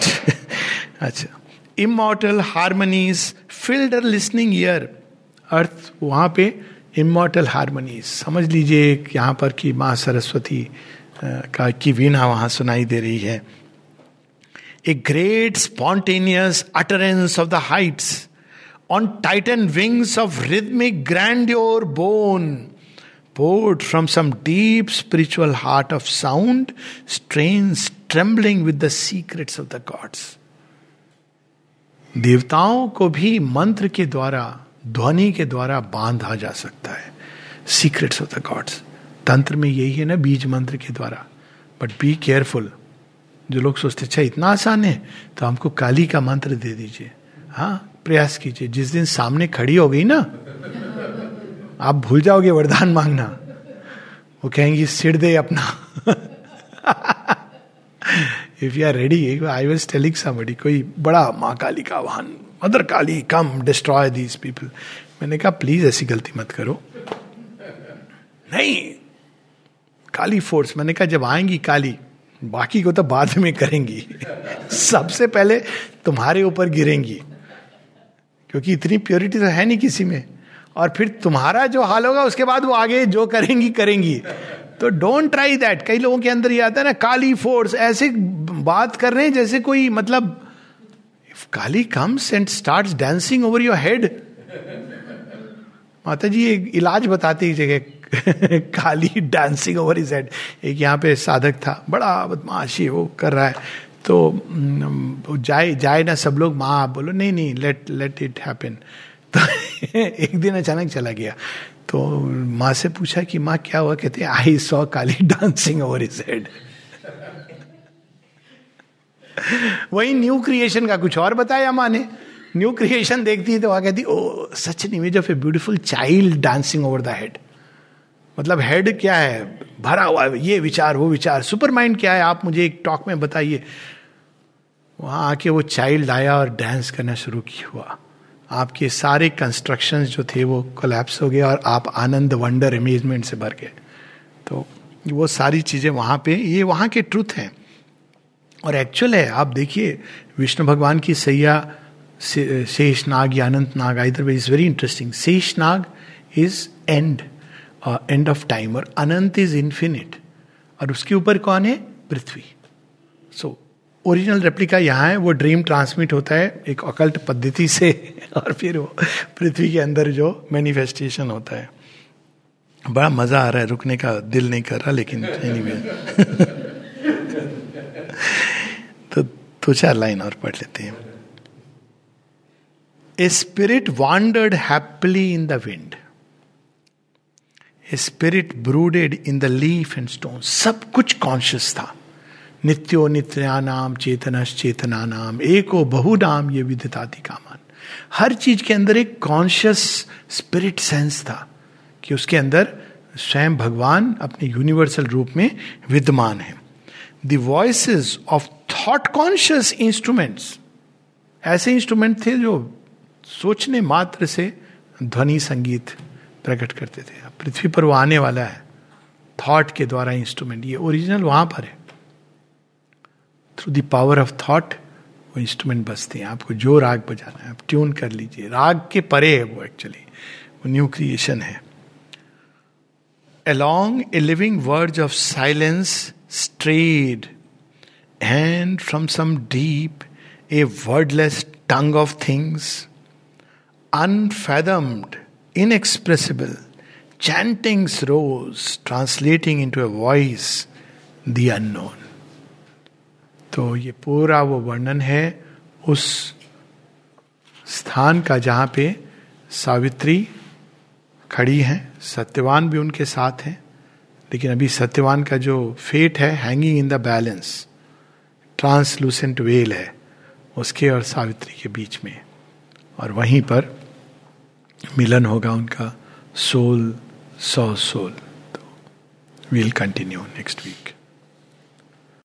अच्छा। Immortal harmonies filled our listening ear अर्थ वहाँ पे इमोटल हारमोनीज समझ लीजिए यहाँ पर कि माँ सरस्वती का, की वीणा वहाँ सुनाई दे रही है। A great spontaneous utterance of the heights on titan wings of rhythmic grandeur borne poured from some deep spiritual heart of sound strain trembling with the secrets of the gods देवताओं को भी मंत्र के द्वारा, ध्वनि के द्वारा बांधा जा सकता है। सीक्रेट्स ऑफ़ द गॉड्स तंत्र में यही है ना, बीज मंत्र के द्वारा। बट बी केयरफुल जो लोग सोचते अच्छा इतना आसान है तो हमको काली का मंत्र दे दीजिए। हाँ प्रयास कीजिए। जिस दिन सामने खड़ी हो गई ना, आप भूल जाओगे वरदान मांगना। वो कहेंगी, सिर दे अपना। If you are ready I was telling somebody कोई बड़ा माँ काली का आह्वान mother Kali come destroy these people मैंने कहा प्लीज़ ऐसी गलती मत करो। नहीं, काली फोर्स मैंने कहा, जब आएँगी काली बाकी को तो बाद में करेंगी। सबसे पहले तुम्हारे ऊपर गिरेंगी। क्योंकि इतनी प्योरिटी तो है नहीं किसी में। और फिर तुम्हारा जो हाल होगा, उसके बाद वो आगे जो करेंगी करेंगी। तो डोंट ट्राई दैट कई लोगों के अंदर ये आता है ना, काली फोर्स ऐसे बात कर रहे हैं जैसे कोई मतलब if Kali comes and start dancing over your head माता जी इलाज बताती जगह Kali dancing over his head एक यहाँ पे साधक था, बड़ा बदमाशी वो कर रहा है। तो जाए जाए ना सब लोग, माँ, आप बोलो, नहीं नहीं लेट लेट इट हैपन तो एक दिन अचानक चला गया। तो माँ से पूछा कि, माँ, क्या हुआ? कहते I saw Kali dancing over his head वही न्यू क्रिएशन का कुछ और बताया माँ ने। न्यू क्रिएशन देखती है तो वहाँ कहती ओ such an image of a beautiful child dancing over the head मतलब हेड क्या है? भरा हुआ है, ये विचार, वो विचार। सुपर माइंड क्या है? आप मुझे एक टॉक में बताइए। वहाँ आके वो चाइल्ड आया और डांस करना शुरू किया। हुआ आपके सारे कंस्ट्रक्शन जो थे वो कोलैप्स हो गए और आप आनंद वंडर अमेजमेंट से भर गए। तो वो सारी चीज़ें वहाँ पे, ये वहाँ के ट्रुथ हैं। और एक्चुअल है, आप देखिए, विष्णु भगवान की सैया शेष नाग या अनंत नाग, इधर is very interesting Shesh Nag is and end of time और अनंत इज़ इंफिनिट और उसके ऊपर कौन है? पृथ्वी. सो ओरिजिनल रेप्लिका यहाँ है, वो ड्रीम ट्रांसमिट होता है एक अकल्ट पद्धति से और फिर वो पृथ्वी के अंदर जो मैनिफेस्टेशन होता है. बड़ा मज़ा आ रहा है, रुकने का दिल नहीं कर रहा, लेकिन. तो दो चार लाइन और पढ़ लेते हैं. A spirit wandered happily in the wind spirit brooded in the leaf and stone सब कुछ कॉन्शियस था। नित्यो नित्यानाम चेतनश चेतना नाम एको बहु नाम ये विदिताति कामान। हर चीज़ के अंदर एक कॉन्शियस स्पिरिट सेंस था कि उसके अंदर स्वयं भगवान अपने यूनिवर्सल रूप में विद्यमान है। The voice of thought conscious instruments ऐसे इंस्ट्रूमेंट थे जो सोचने मात्र से ध्वनि संगीत प्रकट करते थे। पृथ्वी पर वो आने वाला है। थॉट के द्वारा इंस्ट्रूमेंट ये ओरिजिनल वहाँ पर है। Through the power of thought वो इंस्ट्रूमेंट बजते हैं। आपको जो राग बजाना है आप ट्यून कर लीजिए। राग के परे है वो एक्चुअली वो न्यू क्रिएशन है। Along a living verge of silence strayed, and from some deep, a wordless tongue of things, unfathomed, inexpressible, chantings rose, translating into a voice the unknown. तो ये पूरा वो वर्णन है उस स्थान का जहाँ पे सावित्री खड़ी हैं। सत्यवान भी उनके साथ हैं। लेकिन अभी सत्यवान का जो फेट है hanging in the balance translucent veil है उसके और सावित्री के बीच में। और वहीं पर मिलन होगा उनका soul saw soul. We'll continue next week.